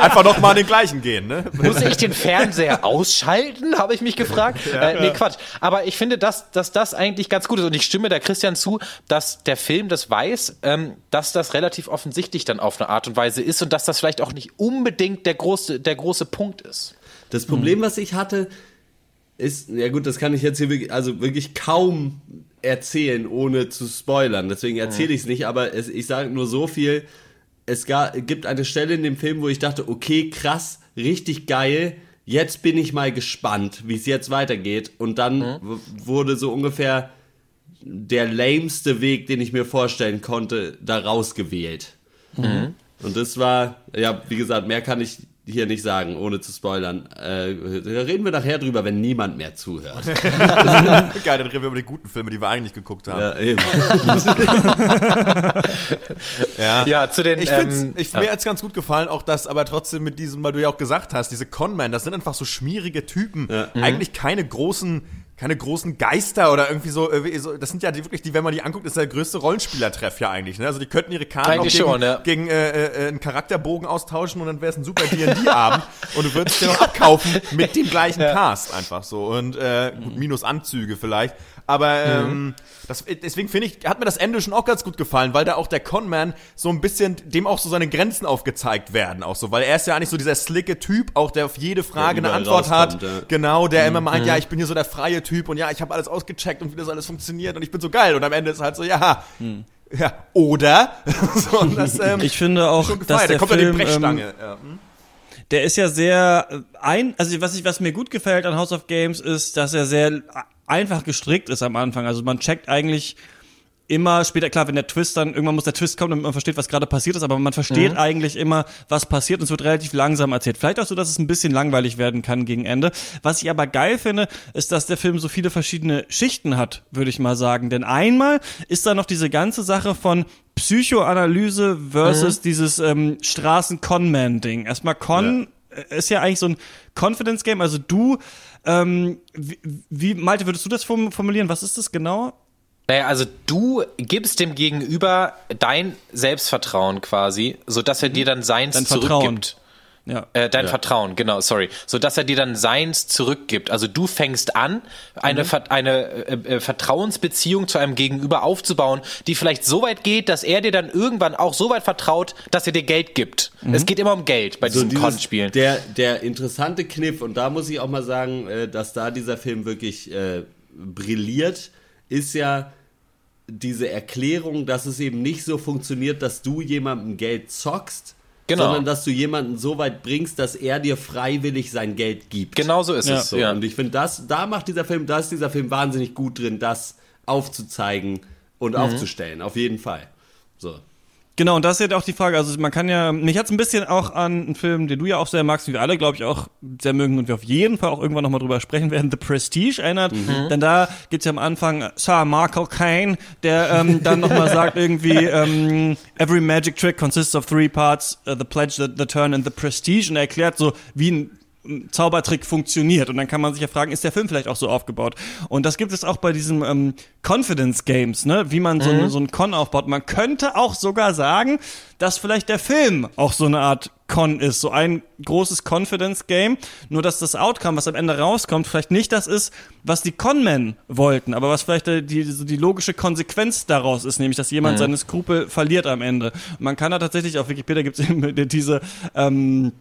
Einfach noch mal den gleichen gehen, ne? Muss ich den Fernseher ausschalten? Habe ich mich gefragt. Ja, äh, nee. Quatsch. Aber ich finde, dass, dass das eigentlich ganz gut ist. Und ich stimme der Christian zu, dass der Film das weiß, ähm, dass das relativ offensichtlich dann auf eine Art und Weise ist und dass das vielleicht auch nicht unbedingt der große, der große Punkt ist. Das Problem, hm. was ich hatte, ist, ja gut, das kann ich jetzt hier wirklich, also wirklich kaum erzählen, ohne zu spoilern. Deswegen erzähle ich es nicht, aber es, ich sage nur so viel. Es gab, gibt eine Stelle in dem Film, wo ich dachte, okay, krass, richtig geil. Jetzt bin ich mal gespannt, wie es jetzt weitergeht. Und dann mhm. wurde so ungefähr der lameste Weg, den ich mir vorstellen konnte, da rausgewählt. Mhm. Und das war, ja, wie gesagt, mehr kann ich hier nicht sagen, ohne zu spoilern. Äh, da reden wir nachher drüber, wenn niemand mehr zuhört. Geil, dann reden wir über die guten Filme, die wir eigentlich geguckt haben. Ja, eben. ja. ja, zu den. Ich ähm, ich, mir ja. hat's ganz gut gefallen, auch das, aber trotzdem mit diesem, weil du ja auch gesagt hast, diese Conman, das sind einfach so schmierige Typen. Ja. Mhm. Eigentlich keine großen keine großen Geister oder irgendwie so, irgendwie so, das sind ja die, wirklich die, wenn man die anguckt, ist der größte Rollenspielertreff ja eigentlich, ne? Also die könnten ihre Karten eigentlich auch gegen, schon, ja. gegen äh, äh, einen Charakterbogen austauschen und dann wäre es ein super D&D-Abend und du würdest dir noch abkaufen mit dem gleichen Cast einfach so und äh, gut, minus Anzüge vielleicht, aber ähm, das, deswegen finde ich, hat mir das Ende schon auch ganz gut gefallen, weil da auch der Conman so ein bisschen, dem auch so seine Grenzen aufgezeigt werden, auch so, weil er ist ja eigentlich so dieser slicke Typ, auch der auf jede Frage eine Antwort hat, rauskommt, ja. genau, der immer meint, ja, ich bin hier so der freie Typ und ja, ich habe alles ausgecheckt und wie das alles funktioniert und ich bin so geil und am Ende ist halt so, ja, ja, oder? so, und das, ähm, Ich finde auch, dass der da kommt ja die Film, Brechstange. ähm, ja. hm? der ist ja sehr ein, also was ich, was mir gut gefällt an House of Games ist, dass er sehr einfach gestrickt ist am Anfang. Also man checkt eigentlich immer später, klar, wenn der Twist dann, irgendwann muss der Twist kommen, damit man versteht, was gerade passiert ist, aber man versteht eigentlich immer, was passiert und es wird relativ langsam erzählt. Vielleicht auch so, dass es ein bisschen langweilig werden kann gegen Ende. Was ich aber geil finde, ist, dass der Film so viele verschiedene Schichten hat, würde ich mal sagen. Denn einmal ist da noch diese ganze Sache von Psychoanalyse versus dieses ähm, Straßen-Con-Man-Ding. Erstmal Con äh, ist ja eigentlich so ein Confidence-Game, also du, ähm, wie, wie, Malte, würdest du das form- formulieren? Was ist das genau? Naja, also du gibst dem Gegenüber dein Selbstvertrauen quasi, sodass er dir dann seins Dein Vertrauen. zurückgibt. Ja. Äh, dein Vertrauen, genau, sorry. So dass er dir dann seins zurückgibt. Also du fängst an, eine, Ver eine äh, äh, Vertrauensbeziehung zu einem Gegenüber aufzubauen, die vielleicht so weit geht, dass er dir dann irgendwann auch so weit vertraut, dass er dir Geld gibt. Es geht immer um Geld bei diesen dieses- Con-Spielen. Der, der interessante Kniff, und da muss ich auch mal sagen, äh, dass da dieser Film wirklich äh, brilliert, ist ja diese Erklärung, dass es eben nicht so funktioniert, dass du jemandem Geld zockst, Genau. sondern dass du jemanden so weit bringst, dass er dir freiwillig sein Geld gibt. Genau so ist Ja. es. So, ja. Und ich finde, das, da macht dieser Film, da ist dieser Film wahnsinnig gut drin, das aufzuzeigen und aufzustellen. Auf jeden Fall. So. Genau, und das ist jetzt auch die Frage. Also man kann ja, mich hat's ein bisschen auch an einen Film, den du ja auch sehr magst, wie wir alle, glaube ich, auch sehr mögen und wir auf jeden Fall auch irgendwann nochmal drüber sprechen werden, The Prestige erinnert. Denn da gibt's ja am Anfang Sir Michael Caine, der ähm, dann nochmal sagt irgendwie, ähm, every magic trick consists of three parts, uh, the pledge, the, the turn and the prestige. Und er erklärt so, wie ein Zaubertrick funktioniert. Und dann kann man sich ja fragen, ist der Film vielleicht auch so aufgebaut? Und das gibt es auch bei diesen ähm, Confidence Games, ne? Wie man so, ein- so ein Con aufbaut. Man könnte auch sogar sagen, dass vielleicht der Film auch so eine Art Con ist, so ein großes Confidence Game. Nur dass das Outcome, was am Ende rauskommt, vielleicht nicht das ist, was die Conmen wollten, aber was vielleicht die, die, so die logische Konsequenz daraus ist, nämlich dass jemand seine Skrupel verliert am Ende. Und man kann da tatsächlich, auf Wikipedia gibt es eben diese ähm,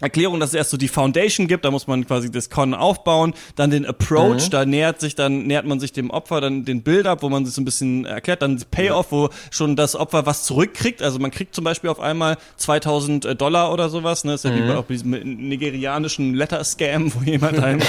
Erklärung, dass es erst so die Foundation gibt, da muss man quasi das Con aufbauen, dann den Approach, da nähert sich dann nähert man sich dem Opfer, dann den Build-up, wo man sich so ein bisschen erklärt, dann Payoff, wo schon das Opfer was zurückkriegt, also man kriegt zum Beispiel auf einmal 2000 Dollar oder sowas, ne, ist ja wie bei auch diesem nigerianischen Letter-Scam, wo jemand einem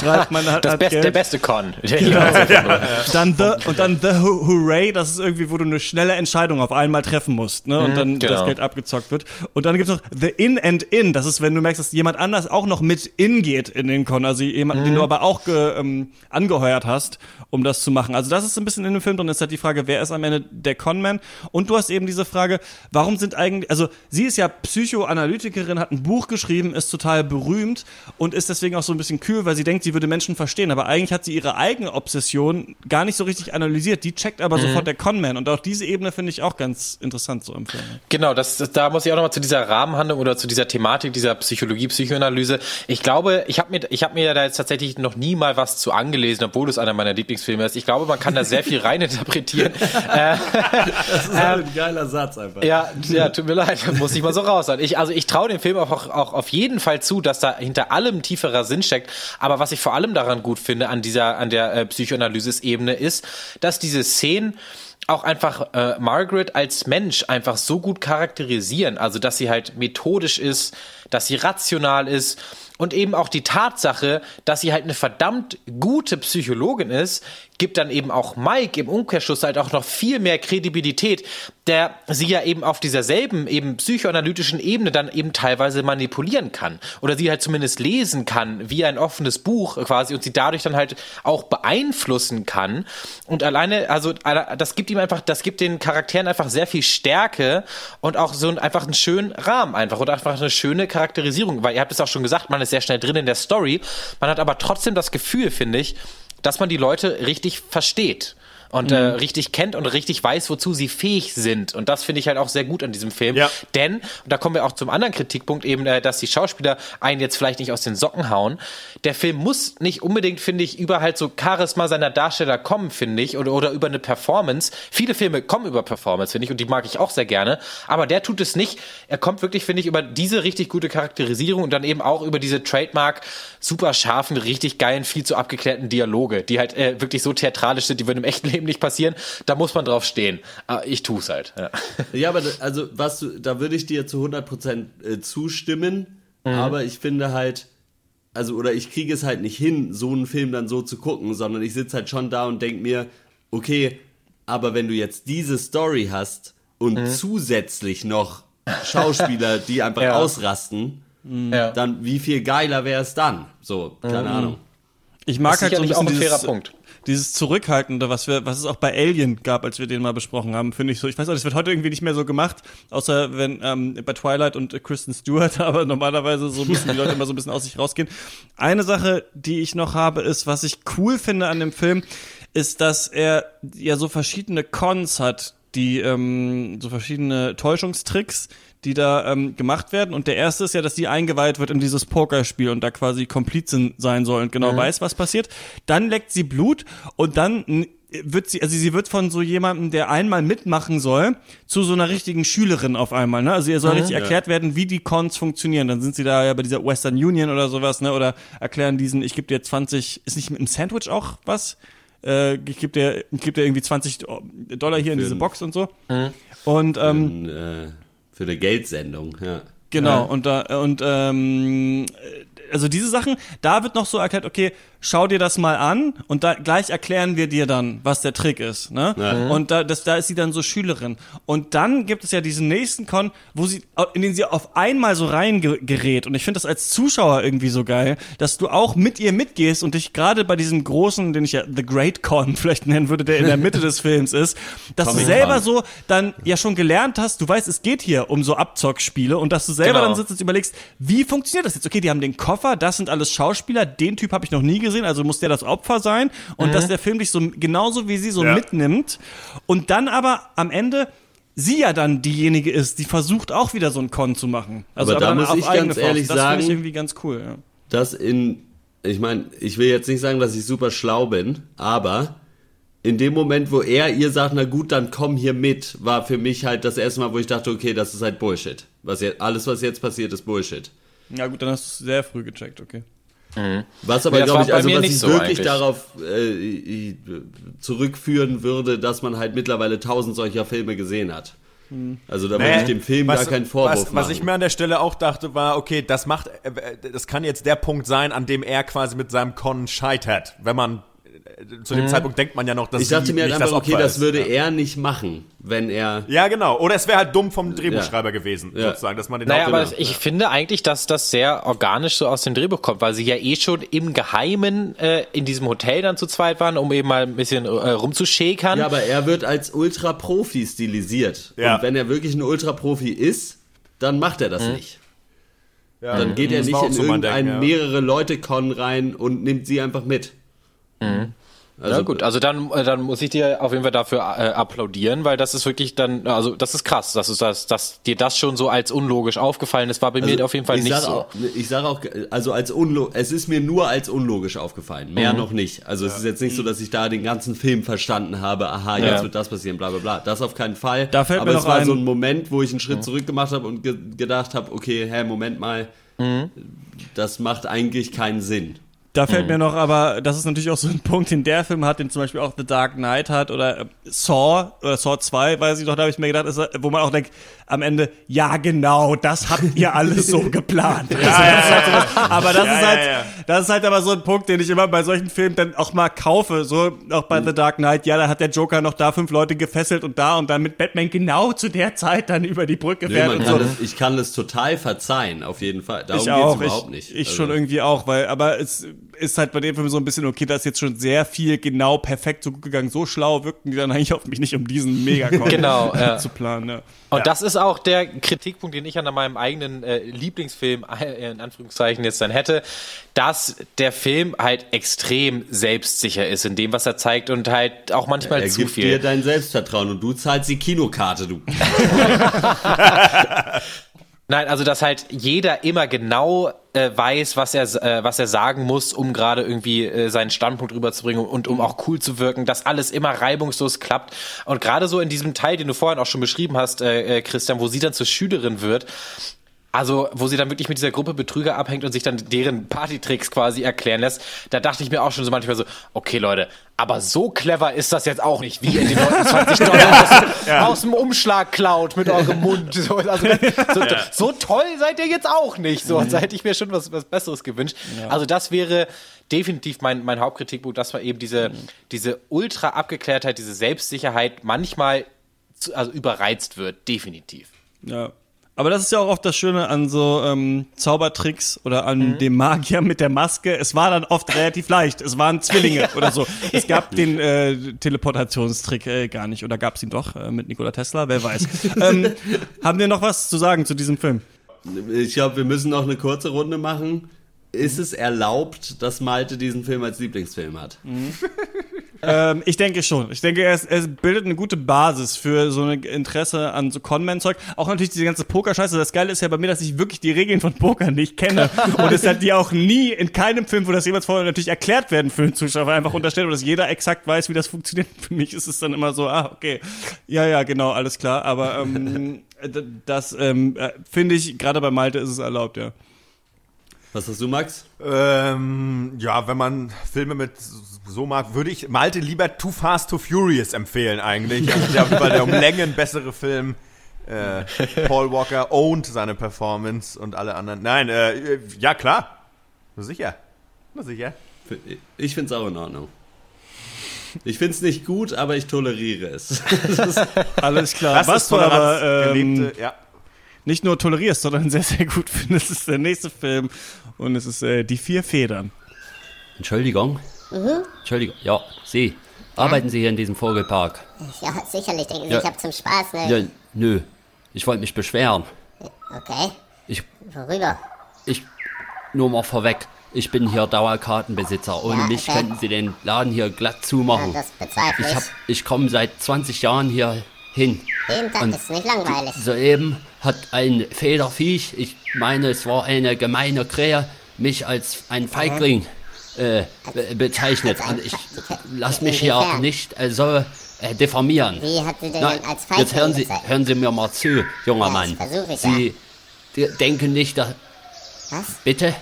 schreibt, man hat, Das hat Best, Geld. der beste Con. Dann the, und dann the Hooray, das ist irgendwie, wo du eine schnelle Entscheidung auf einmal treffen musst, ne? Und dann das genau. Geld abgezockt wird. Und dann gibt's noch The In and In, das ist, wenn du merkst, dass jemand anders auch noch mit in geht in den Con, also jemanden, den du aber auch ge, ähm, angeheuert hast, um das zu machen. Also das ist ein bisschen in dem Film drin, ist halt die Frage, wer ist am Ende der Conman? Und du hast eben diese Frage, warum sind eigentlich, also sie ist ja Psychoanalytikerin, hat ein Buch geschrieben, ist total berühmt und ist deswegen auch so ein bisschen kühl, weil sie denkt, sie würde Menschen verstehen, aber eigentlich hat sie ihre eigene Obsession gar nicht so richtig analysiert. Die checkt aber sofort der Conman und auch diese Ebene finde ich auch ganz interessant so im Film. Genau, das, das, da muss ich auch nochmal zu dieser Rahmenhandlung oder zu dieser Thematik dieser Psychologie, Psychoanalyse. Ich glaube, ich habe mir, ich habe mir da jetzt tatsächlich noch nie mal was zu angelesen, obwohl es einer meiner Lieblingsfilme ist. Ich glaube, man kann da sehr viel reininterpretieren. Das ist halt ein geiler Satz einfach. ja, ja, tut mir leid, muss ich mal so raus sein. Ich, also ich traue dem Film auch, auch, auch auf jeden Fall zu, dass da hinter allem tieferer Sinn steckt. Aber was ich vor allem daran gut finde an dieser, an der äh, Psychoanalysis-Ebene ist, dass diese Szenen auch einfach äh, Margaret als Mensch einfach so gut charakterisieren. Also, dass sie halt methodisch ist, dass sie rational ist und eben auch die Tatsache, dass sie halt eine verdammt gute Psychologin ist, gibt dann eben auch Mike im Umkehrschluss halt auch noch viel mehr Kredibilität, der sie ja eben auf dieser selben eben psychoanalytischen Ebene dann eben teilweise manipulieren kann. Oder sie halt zumindest lesen kann wie ein offenes Buch quasi und sie dadurch dann halt auch beeinflussen kann. Und alleine also das gibt ihm einfach das gibt den Charakteren einfach sehr viel Stärke und auch so ein, einfach einen schönen Rahmen einfach und einfach eine schöne Charakterisierung, weil ihr habt es auch schon gesagt, man ist sehr schnell drin in der Story, man hat aber trotzdem das Gefühl, finde ich, dass man die Leute richtig versteht und äh, mhm. äh, richtig kennt und richtig weiß, wozu sie fähig sind. Und das finde ich halt auch sehr gut an diesem Film. Ja. Denn, und da kommen wir auch zum anderen Kritikpunkt, eben, äh, dass die Schauspieler einen jetzt vielleicht nicht aus den Socken hauen. Der Film muss nicht unbedingt, finde ich, über halt so Charisma seiner Darsteller kommen, finde ich, oder, oder über eine Performance. Viele Filme kommen über Performance, finde ich, und die mag ich auch sehr gerne. Aber der tut es nicht. Er kommt wirklich, finde ich, über diese richtig gute Charakterisierung und dann eben auch über diese Trademark super scharfen, richtig geilen, viel zu abgeklärten Dialoge, die halt äh, wirklich so theatralisch sind, die würden im echten Leben nicht passieren. Da muss man drauf stehen. Ah, ich tue es halt. Ja. ja, aber also was du, da würde ich dir zu 100% äh, zustimmen. Mhm. Aber ich finde halt, also oder ich kriege es halt nicht hin, so einen Film dann so zu gucken, sondern ich sitze halt schon da und denke mir, okay, aber wenn du jetzt diese Story hast und mhm. zusätzlich noch Schauspieler, die einfach ja. ausrasten, mhm. dann wie viel geiler wäre es dann? So, keine mhm. Ahnung. Ich mag halt so ein bisschen dieses, Punkt dieses Zurückhaltende, was wir, was es auch bei Alien gab, als wir den mal besprochen haben, finde ich so. Ich weiß auch, das wird heute irgendwie nicht mehr so gemacht, außer wenn ähm, bei Twilight und Kristen Stewart, aber normalerweise so müssen die Leute immer so ein bisschen aus sich rausgehen. Eine Sache, die ich noch habe, ist, was ich cool finde an dem Film, ist, dass er ja so verschiedene Cons hat, die ähm, so verschiedene Täuschungstricks, die da ähm, gemacht werden. Und der erste ist ja, dass sie eingeweiht wird in dieses Pokerspiel und da quasi Komplizin sein soll und genau mhm. weiß, was passiert. Dann leckt sie Blut und dann wird sie, also sie wird von so jemandem, der einmal mitmachen soll, zu so einer richtigen Schülerin auf einmal, ne? Also ihr soll mhm, richtig ja. erklärt werden, wie die Cons funktionieren. Dann sind sie da ja bei dieser Western Union oder sowas, ne? Oder erklären diesen, ich gebe dir 20, ist nicht mit dem Sandwich auch was? Äh, ich gebe dir, ich geb dir irgendwie 20 Dollar hier in diese Box und so. Mhm. Und ähm, in, äh für eine Geldsendung, ja. Genau, ja. und da, und ähm, also diese Sachen, da wird noch so erklärt, okay, schau dir das mal an und da gleich erklären wir dir dann, was der Trick ist. Ne? Mhm. Und da, das, da ist sie dann so Schülerin. Und dann gibt es ja diesen nächsten Con, wo sie, in den sie auf einmal so reingerät. Und ich finde das als Zuschauer irgendwie so geil, dass du auch mit ihr mitgehst und dich gerade bei diesem großen, den ich ja The Great Con vielleicht nennen würde, der in der Mitte des Films ist, dass Comic du selber Con. so dann ja schon gelernt hast, du weißt, es geht hier um so Abzockspiele und dass du selber genau. dann sitzt und überlegst, wie funktioniert das jetzt? Okay, die haben den Koffer, das sind alles Schauspieler, den Typ habe ich noch nie gesehen gesehen, also muss der das Opfer sein und mhm. dass der Film dich so genauso wie sie so ja. mitnimmt und dann aber am Ende sie ja dann diejenige ist, die versucht auch wieder so ein Con zu machen. Also aber, aber da muss ich ganz ehrlich das sagen, ich irgendwie ganz cool. Ja. Dass in, ich meine, ich will jetzt nicht sagen, dass ich super schlau bin, aber in dem Moment, wo er ihr sagt, na gut, dann komm hier mit, war für mich halt das erste Mal, wo ich dachte, okay, das ist halt Bullshit. Was jetzt, alles, was jetzt passiert, ist Bullshit. Ja gut, dann hast du sehr früh gecheckt, okay. Mhm. Was aber, glaube ich, also was ich so wirklich eigentlich. darauf äh, zurückführen würde, dass man halt mittlerweile tausend solcher Filme gesehen hat. Mhm. Also da nee, würde ich dem Film was, gar keinen Vorwurf was, machen. Was ich mir an der Stelle auch dachte, war, okay, das macht, äh, das kann jetzt der Punkt sein, an dem er quasi mit seinem Con scheitert, wenn man zu dem mhm. Zeitpunkt denkt man ja noch, dass Ich dachte mir halt einfach, okay, das würde ja. er nicht machen, wenn er. Ja, genau. Oder es wäre halt dumm vom Drehbuchschreiber ja. gewesen, ja. sozusagen, dass man den Naja, aber ich finde eigentlich, dass das sehr organisch so aus dem Drehbuch kommt, weil sie ja eh schon im Geheimen äh, in diesem Hotel dann zu zweit waren, um eben mal ein bisschen äh, rumzuschäkern. Ja, aber er wird als Ultra-Profi stilisiert. Ja. Und wenn er wirklich ein Ultra-Profi ist, dann macht er das mhm. nicht. Ja, dann geht er nicht in so irgendein ja. mehrere Leute-Con rein und nimmt sie einfach mit. Mhm. Also, ja gut, also dann, äh, dann muss ich dir auf jeden Fall dafür äh, applaudieren, weil das ist wirklich dann, also das ist krass, dass, du das, dass dir das schon so als unlogisch aufgefallen ist, war bei also mir auf jeden Fall nicht so. Auch, ich sage auch, also als unlogisch, es ist mir nur als unlogisch aufgefallen, mehr mhm. noch nicht. Also ja. es ist jetzt nicht so, dass ich da den ganzen Film verstanden habe, aha, jetzt ja. wird das passieren, bla bla bla. Das auf keinen Fall. Da fällt Aber mir es war ein so ein Moment, wo ich einen Schritt mhm. zurück gemacht habe und ge gedacht habe, okay, hä, Moment mal, mhm. das macht eigentlich keinen Sinn. Da fällt mhm. mir noch, aber das ist natürlich auch so ein Punkt, den der Film hat, den zum Beispiel auch The Dark Knight hat oder äh, Saw oder Saw 2, weiß ich doch, da habe ich mir gedacht, ist, wo man auch denkt, am Ende, ja genau, das habt ihr alles so geplant. ja, also, das halt so aber das ist halt, das ist halt aber so ein Punkt, den ich immer bei solchen Filmen dann auch mal kaufe, so auch bei mhm. The Dark Knight, ja, da hat der Joker noch da fünf Leute gefesselt und da und dann mit Batman genau zu der Zeit dann über die Brücke fährt nee, und so. Das, ich kann das total verzeihen, auf jeden Fall. Darum ich auch, geht's überhaupt ich, nicht. Ich also. schon irgendwie auch, weil, aber es ist halt bei dem Film so ein bisschen, okay, da ist jetzt schon sehr viel genau perfekt so gut gegangen. So schlau wirkten die dann eigentlich auf mich nicht, um diesen mega genau, ja. zu planen. Ja. Und ja. das ist auch der Kritikpunkt, den ich an meinem eigenen äh, Lieblingsfilm, äh, in Anführungszeichen, jetzt dann hätte, dass dass der Film halt extrem selbstsicher ist in dem, was er zeigt und halt auch manchmal er zu gibt viel. dir dein Selbstvertrauen und du zahlst die Kinokarte, du. Nein, also dass halt jeder immer genau äh, weiß, was er äh, was er sagen muss, um gerade irgendwie äh, seinen Standpunkt rüberzubringen und um auch cool zu wirken, dass alles immer reibungslos klappt. Und gerade so in diesem Teil, den du vorhin auch schon beschrieben hast, äh, äh, Christian, wo sie dann zur Schülerin wird, also, wo sie dann wirklich mit dieser Gruppe Betrüger abhängt und sich dann deren Partytricks quasi erklären lässt, da dachte ich mir auch schon so manchmal so, okay Leute, aber so clever ist das jetzt auch nicht, wie ihr den Leuten 20 Dollar aus, ja. aus, dem Umschlag klaut mit eurem Mund. So, also, so, ja. so, toll seid ihr jetzt auch nicht. So, da hätte ich mir schon was, was Besseres gewünscht. Also das wäre definitiv mein, mein Hauptkritikpunkt, dass man eben diese, mhm. diese ultra Abgeklärtheit, diese Selbstsicherheit manchmal zu, also überreizt wird, definitiv. Ja, aber das ist ja auch oft das Schöne an so ähm, Zaubertricks oder an mhm. dem Magier mit der Maske. Es war dann oft relativ leicht. Es waren Zwillinge oder so. Es gab den äh, Teleportationstrick äh, gar nicht. Oder gab es ihn doch äh, mit Nikola Tesla? Wer weiß. ähm, haben wir noch was zu sagen zu diesem Film? Ich glaube, wir müssen noch eine kurze Runde machen. Ist es erlaubt, dass Malte diesen Film als Lieblingsfilm hat? Mhm. Ähm, ich denke schon. Ich denke, es, es bildet eine gute Basis für so ein Interesse an so Conman-Zeug. Auch natürlich diese ganze Pokerscheiße. Das Geile ist ja bei mir, dass ich wirklich die Regeln von Poker nicht kenne. und es hat die auch nie in keinem Film, wo das jemals vorher natürlich erklärt werden für den Zuschauer, einfach unterstellt, dass jeder exakt weiß, wie das funktioniert. Für mich ist es dann immer so, ah, okay. Ja, ja, genau, alles klar. Aber ähm, das ähm, äh, finde ich, gerade bei Malte ist es erlaubt, ja. Was hast du, Max? Ähm, ja, wenn man Filme mit so mag, würde ich Malte lieber Too Fast, Too Furious empfehlen eigentlich. Also weil der um Längen bessere Film. Äh, Paul Walker owned seine Performance und alle anderen. Nein, äh, ja klar. Nur sicher. Nur sicher. Ich finde es auch in Ordnung. Ich finde es nicht gut, aber ich toleriere es. Alles klar. Das Was du aber ähm, ja nicht nur tolerierst, sondern sehr, sehr gut findest, ist der nächste Film. Und es ist äh, Die vier Federn. Entschuldigung. Mhm. Entschuldigung. Ja, Sie. Arbeiten Sie hier in diesem Vogelpark? Ja, sicherlich. Denken Sie, ja. ich habe zum Spaß, ne? Ja, nö. Ich wollte mich beschweren. Okay. Ich, Worüber? Ich, nur mal vorweg. Ich bin hier Dauerkartenbesitzer. Ohne ja, mich okay. könnten Sie den Laden hier glatt zumachen. Ja, das bezweifle ich. Ich, ich komme seit 20 Jahren hier hin. Jeden Tag ist nicht langweilig. Soeben hat ein Federviech, ich meine, es war eine gemeine Krähe, mich als ein Feigling äh, bezeichnet. Und ich lass mich hier auch nicht äh, so äh, diffamieren. Wie hat sie denn Na, als Feigling Jetzt hören Sie, hören sie mir mal zu, junger ja, Mann. Ich Sie ja. denken nicht, dass... Was? Bitte?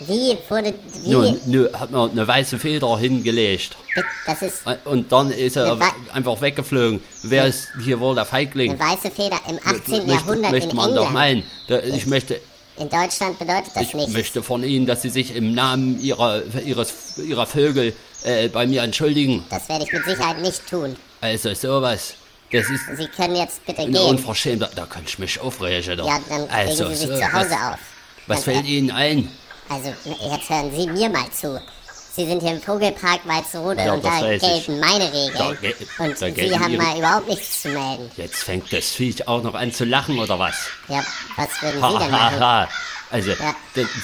Wie wurde. Wie? Nur, nur hat man eine weiße Feder hingelegt. Das ist. Und dann ist er einfach weggeflogen. Wer ist hier wohl der Feigling? Eine weiße Feder im 18. Möcht, Jahrhundert möchte in man England. doch meinen. Ich möchte. In Deutschland bedeutet das ich nichts. Ich möchte von Ihnen, dass Sie sich im Namen Ihrer, ihres, ihrer Vögel äh, bei mir entschuldigen. Das werde ich mit Sicherheit nicht tun. Also sowas. Das ist Sie können jetzt bitte gehen. Unverschämt, da, da könnte ich mich aufregen. Doch. Ja, dann also, legen Sie sich so, zu Hause was, auf. Was fällt Ihnen ein? Also, jetzt hören Sie mir mal zu. Sie sind hier im Vogelpark Walsrode ja, und da gelten meine Regeln. Ge und Sie haben mal überhaupt nichts zu melden. Jetzt fängt das Viech auch noch an zu lachen, oder was? Ja, was würden ha, Sie denn machen? Ha, also, ja.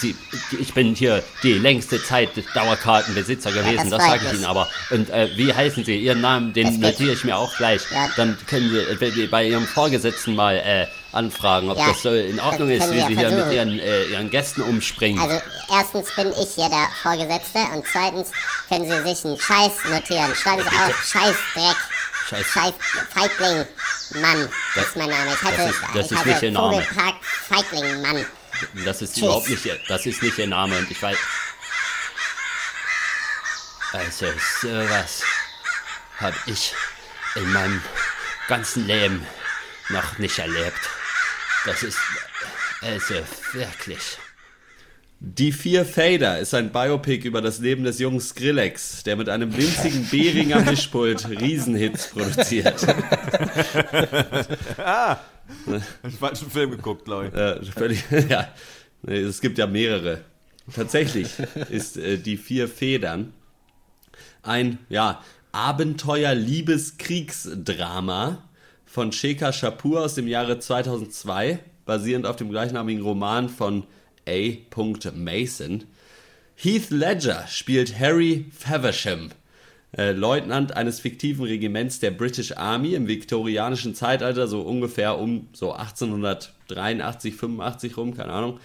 Sie, ich bin hier die längste Zeit Dauerkartenbesitzer gewesen, ja, das, das sage ich Ihnen aber. Und äh, wie heißen Sie? Ihren Namen, den notiere ich mir auch gleich. Dann können Sie bei Ihrem Vorgesetzten mal äh, anfragen, ob das so in Ordnung ist, wie Sie hier mit Ihren, äh, Ihren Gästen umspringen. Also, erstens bin ich hier der Vorgesetzte und zweitens können Sie sich einen Scheiß notieren. Schreiben Sie auf, Scheißdreck. Scheiß, Scheiß Feigling, Mann, das, ist mein Name. Ich hatte, das ist, das ich ist nicht Ihr Name. Vogelpark Feigling, Mann. Das ist Tschüss. überhaupt nicht, das ist nicht Ihr Name und ich weiß... Also, sowas habe ich in meinem ganzen Leben noch nicht erlebt. Das ist also wirklich. Die vier Fader ist ein Biopic über das Leben des jungen Skrillex, der mit einem winzigen Beringer Mischpult Riesenhits produziert. ah, ich falschen Film geguckt, glaube ich. Äh, völlig, ja, es gibt ja mehrere. Tatsächlich ist äh, die vier Federn ein ja Abenteuer-Liebes-Kriegsdrama von Shekhar Shapur aus dem Jahre 2002, basierend auf dem gleichnamigen Roman von A. Mason. Heath Ledger spielt Harry Faversham, äh, Leutnant eines fiktiven Regiments der British Army im viktorianischen Zeitalter, so ungefähr um so 1883, 85 rum, keine Ahnung.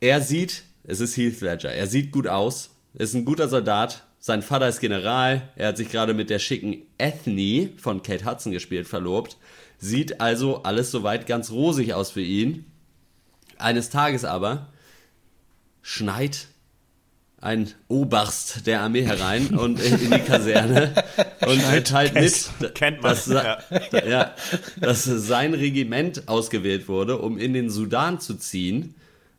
Er sieht, es ist Heath Ledger, er sieht gut aus, ist ein guter Soldat, sein Vater ist General, er hat sich gerade mit der schicken Ethnie von Kate Hudson gespielt verlobt, sieht also alles soweit ganz rosig aus für ihn. Eines Tages aber schneit ein Oberst der Armee herein und in, die Kaserne und teilt mit, Kennt man, dass, ja. Ja, dass sein Regiment ausgewählt wurde, um in den Sudan zu ziehen,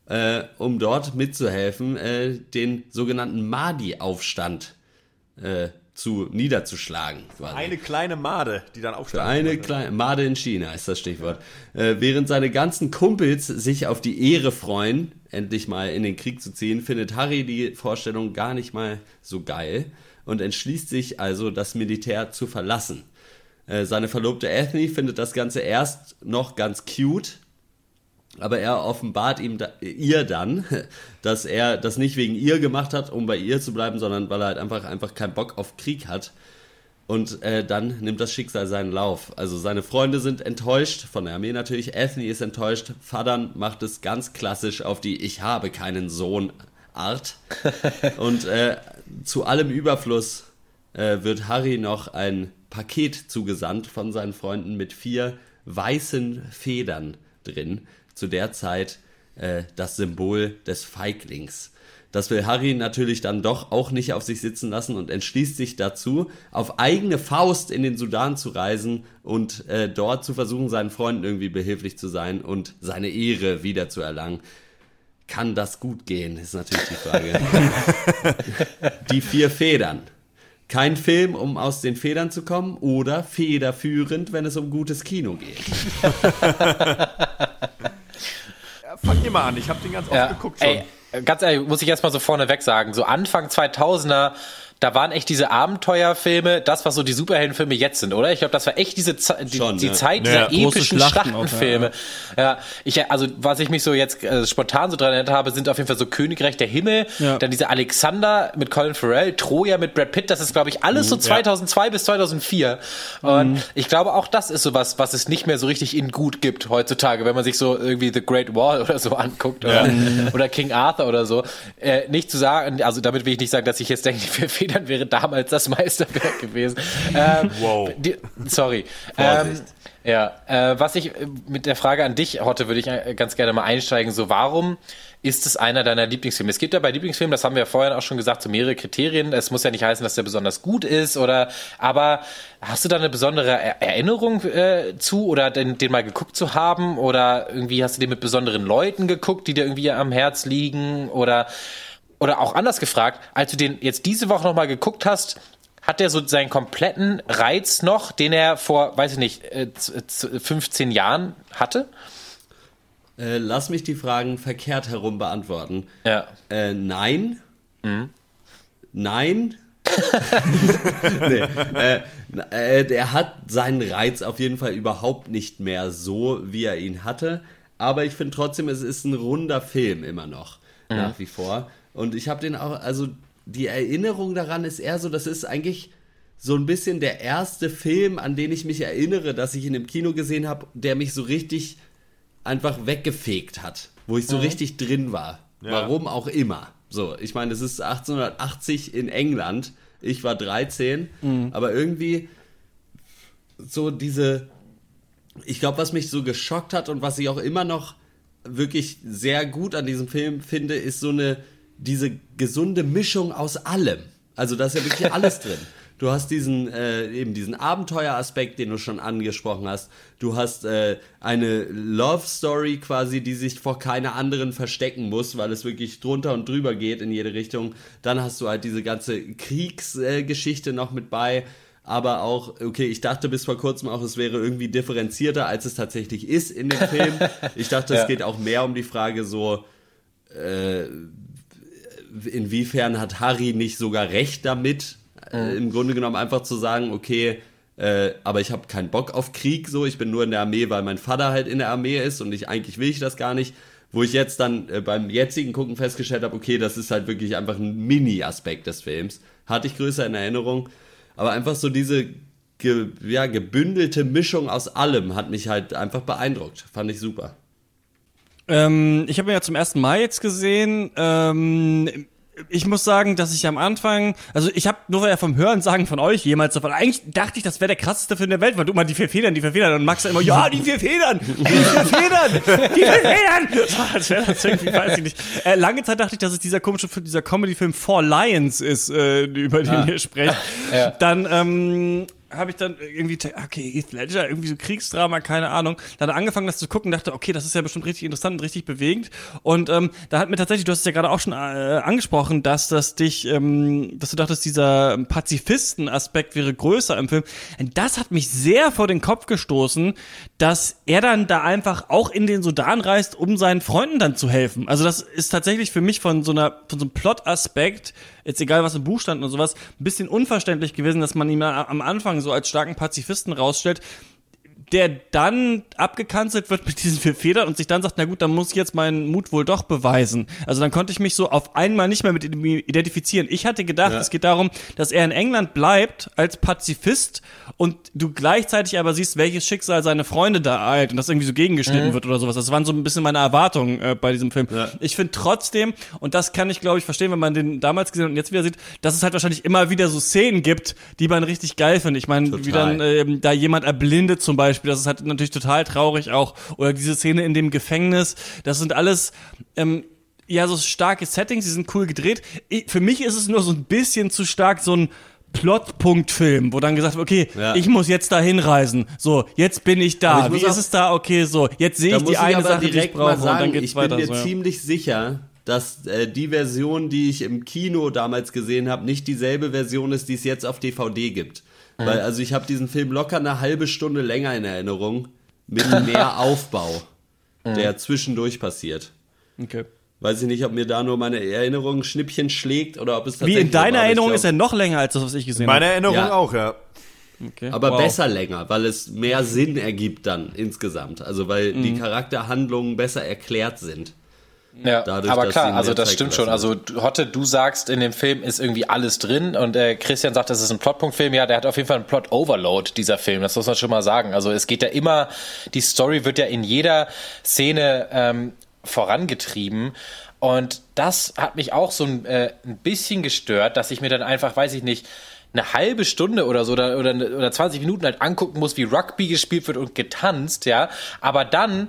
äh, um dort mitzuhelfen, äh, den sogenannten Mahdi-Aufstand äh, zu niederzuschlagen. Quasi. Eine kleine Made, die dann. Für eine kleine Made in China ist das Stichwort. Äh, während seine ganzen Kumpels sich auf die Ehre freuen, endlich mal in den Krieg zu ziehen, findet Harry die Vorstellung gar nicht mal so geil und entschließt sich also, das Militär zu verlassen. Äh, seine Verlobte Ethne findet das Ganze erst noch ganz cute, aber er offenbart ihm da, ihr dann, dass er das nicht wegen ihr gemacht hat, um bei ihr zu bleiben, sondern weil er halt einfach, einfach keinen Bock auf Krieg hat. Und äh, dann nimmt das Schicksal seinen Lauf. Also seine Freunde sind enttäuscht, von der Armee natürlich. Ethne ist enttäuscht. Fadern macht es ganz klassisch auf die Ich habe keinen Sohn Art. Und äh, zu allem Überfluss äh, wird Harry noch ein Paket zugesandt von seinen Freunden mit vier weißen Federn drin zu der Zeit äh, das Symbol des Feiglings. Das will Harry natürlich dann doch auch nicht auf sich sitzen lassen und entschließt sich dazu, auf eigene Faust in den Sudan zu reisen und äh, dort zu versuchen, seinen Freunden irgendwie behilflich zu sein und seine Ehre wieder zu erlangen. Kann das gut gehen, ist natürlich die Frage. die vier Federn. Kein Film, um aus den Federn zu kommen oder federführend, wenn es um gutes Kino geht. fang mal an. Ich habe den ganz oft ja. geguckt schon. Ey, ganz ehrlich, muss ich erstmal so vorneweg sagen, so Anfang 2000er da waren echt diese Abenteuerfilme, das, was so die Superheldenfilme jetzt sind, oder? Ich glaube, das war echt diese Ze die, Schon, die ne? Zeit dieser ja, epischen Schlachtenfilme. Auch, ja. ja. ich, also was ich mich so jetzt äh, spontan so dran erinnert habe, sind auf jeden Fall so Königreich der Himmel, ja. dann diese Alexander mit Colin Farrell, Troja mit Brad Pitt, das ist, glaube ich, alles so 2002 mhm, bis 2004. Und mhm. ich glaube, auch das ist sowas, was es nicht mehr so richtig in gut gibt heutzutage, wenn man sich so irgendwie The Great Wall oder so anguckt oder, oder King Arthur oder so. Äh, nicht zu sagen, also damit will ich nicht sagen, dass ich jetzt denke, die Federn wäre damals das Meisterwerk gewesen. Ähm, wow. Die, sorry. Ähm, ja, äh, was ich äh, mit der Frage an dich, Hotte, würde ich äh, ganz gerne mal einsteigen. So, warum ist es einer deiner Lieblingsfilme? Es gibt ja bei Lieblingsfilmen, das haben wir ja vorhin auch schon gesagt, so mehrere Kriterien. Es muss ja nicht heißen, dass der besonders gut ist oder, aber hast du da eine besondere Erinnerung äh, zu oder den, den mal geguckt zu haben oder irgendwie hast du den mit besonderen Leuten geguckt, die dir irgendwie am Herz liegen oder oder auch anders gefragt, als du den jetzt diese Woche nochmal geguckt hast, hat der so seinen kompletten Reiz noch, den er vor, weiß ich nicht, 15 äh, Jahren hatte? Äh, lass mich die Fragen verkehrt herum beantworten. Ja. Äh, nein. Mhm. Nein. nee, äh, äh, der hat seinen Reiz auf jeden Fall überhaupt nicht mehr so, wie er ihn hatte. Aber ich finde trotzdem, es ist ein runder Film immer noch. Mhm. Nach wie vor. Und ich habe den auch, also die Erinnerung daran ist eher so, das ist eigentlich so ein bisschen der erste Film, an den ich mich erinnere, dass ich in einem Kino gesehen habe, der mich so richtig einfach weggefegt hat, wo ich so mhm. richtig drin war. Ja. Warum auch immer. So, ich meine, es ist 1880 in England. Ich war 13, mhm. aber irgendwie so diese ich glaube, was mich so geschockt hat und was ich auch immer noch wirklich sehr gut an diesem Film finde, ist so eine diese gesunde Mischung aus allem. Also da ist ja wirklich alles drin. Du hast diesen äh, eben diesen Abenteueraspekt, den du schon angesprochen hast. Du hast äh, eine Love Story quasi, die sich vor keiner anderen verstecken muss, weil es wirklich drunter und drüber geht in jede Richtung. Dann hast du halt diese ganze Kriegsgeschichte äh, noch mit bei. Aber auch, okay, ich dachte bis vor kurzem auch, es wäre irgendwie differenzierter, als es tatsächlich ist in dem Film. Ich dachte, ja. es geht auch mehr um die Frage so, äh, inwiefern hat Harry nicht sogar recht damit, äh, mhm. im Grunde genommen einfach zu sagen, okay, äh, aber ich habe keinen Bock auf Krieg, so ich bin nur in der Armee, weil mein Vater halt in der Armee ist und ich eigentlich will ich das gar nicht. wo ich jetzt dann äh, beim jetzigen Gucken festgestellt habe, okay, das ist halt wirklich einfach ein Mini-Aspekt des Films. Hatte ich größer in Erinnerung. Aber einfach so diese ge, ja, gebündelte Mischung aus allem hat mich halt einfach beeindruckt. Fand ich super. Ähm, ich habe ihn ja zum ersten Mal jetzt gesehen. Ähm, ich muss sagen, dass ich am Anfang, also ich habe nur ja vom Hören sagen von euch jemals davon, eigentlich dachte ich, das wäre der krasseste Film der Welt, weil du mal die vier Federn, die vier Federn und Max immer, ja, die vier Federn, die vier Federn, die vier Federn. Als wäre das irgendwie, weiß ich nicht. Äh, lange Zeit dachte ich, dass es dieser komische Film, dieser Comedy-Film Four Lions ist, äh, über den ah. ihr sprecht. Ja. Dann ähm, habe ich dann irgendwie, okay, Heath Ledger, irgendwie so Kriegsdrama, keine Ahnung. Dann angefangen, das zu gucken, dachte, okay, das ist ja bestimmt richtig interessant und richtig bewegend. Und ähm, da hat mir tatsächlich, du hast es ja gerade auch schon äh, angesprochen, dass das dich, ähm, dass du dachtest, dieser Pazifisten-Aspekt wäre größer im Film. Und das hat mich sehr vor den Kopf gestoßen, dass er dann da einfach auch in den Sudan reist, um seinen Freunden dann zu helfen. Also das ist tatsächlich für mich von so einer, von so einem Plot-Aspekt jetzt egal was im Buch stand und sowas, ein bisschen unverständlich gewesen, dass man ihn am Anfang so als starken Pazifisten rausstellt der dann abgekanzelt wird mit diesen vier Federn und sich dann sagt, na gut, dann muss ich jetzt meinen Mut wohl doch beweisen. Also dann konnte ich mich so auf einmal nicht mehr mit ihm identifizieren. Ich hatte gedacht, ja. es geht darum, dass er in England bleibt als Pazifist und du gleichzeitig aber siehst, welches Schicksal seine Freunde da eilt und das irgendwie so gegengeschnitten mhm. wird oder sowas. Das waren so ein bisschen meine Erwartungen äh, bei diesem Film. Ja. Ich finde trotzdem, und das kann ich glaube ich verstehen, wenn man den damals gesehen und jetzt wieder sieht, dass es halt wahrscheinlich immer wieder so Szenen gibt, die man richtig geil findet. Ich meine, wie dann äh, da jemand erblindet zum Beispiel Beispiel. Das ist halt natürlich total traurig auch. Oder diese Szene in dem Gefängnis. Das sind alles, ähm, ja, so starke Settings, die sind cool gedreht. Ich, für mich ist es nur so ein bisschen zu stark so ein Plotpunktfilm, wo dann gesagt wird, okay, ja. ich muss jetzt da hinreisen. So, jetzt bin ich da. Ich Wie ist es da? Okay, so, jetzt sehe ich die eine ich Sache, die ich brauche sagen, und dann geht's ich weiter. Ich bin mir so, ziemlich sicher, dass äh, die Version, die ich im Kino damals gesehen habe, nicht dieselbe Version ist, die es jetzt auf DVD gibt. Mhm. Weil, also ich habe diesen Film locker eine halbe Stunde länger in Erinnerung, mit mehr Aufbau, mhm. der zwischendurch passiert. Okay. Weiß ich nicht, ob mir da nur meine Erinnerung Schnippchen schlägt oder ob es tatsächlich. Wie in deiner war, Erinnerung glaub, ist er noch länger als das, was ich gesehen habe. Meine Erinnerung ja. auch, ja. Okay. Aber wow. besser länger, weil es mehr Sinn ergibt dann insgesamt. Also weil mhm. die Charakterhandlungen besser erklärt sind. Ja, Dadurch, aber klar, also das stimmt schon. Also Hotte, du sagst, in dem Film ist irgendwie alles drin und äh, Christian sagt, das ist ein Plotpunktfilm. Ja, der hat auf jeden Fall einen Plot-Overload, dieser Film. Das muss man schon mal sagen. Also es geht ja immer, die Story wird ja in jeder Szene ähm, vorangetrieben. Und das hat mich auch so ein, äh, ein bisschen gestört, dass ich mir dann einfach, weiß ich nicht, eine halbe Stunde oder so oder, oder, oder 20 Minuten halt angucken muss, wie Rugby gespielt wird und getanzt, ja. Aber dann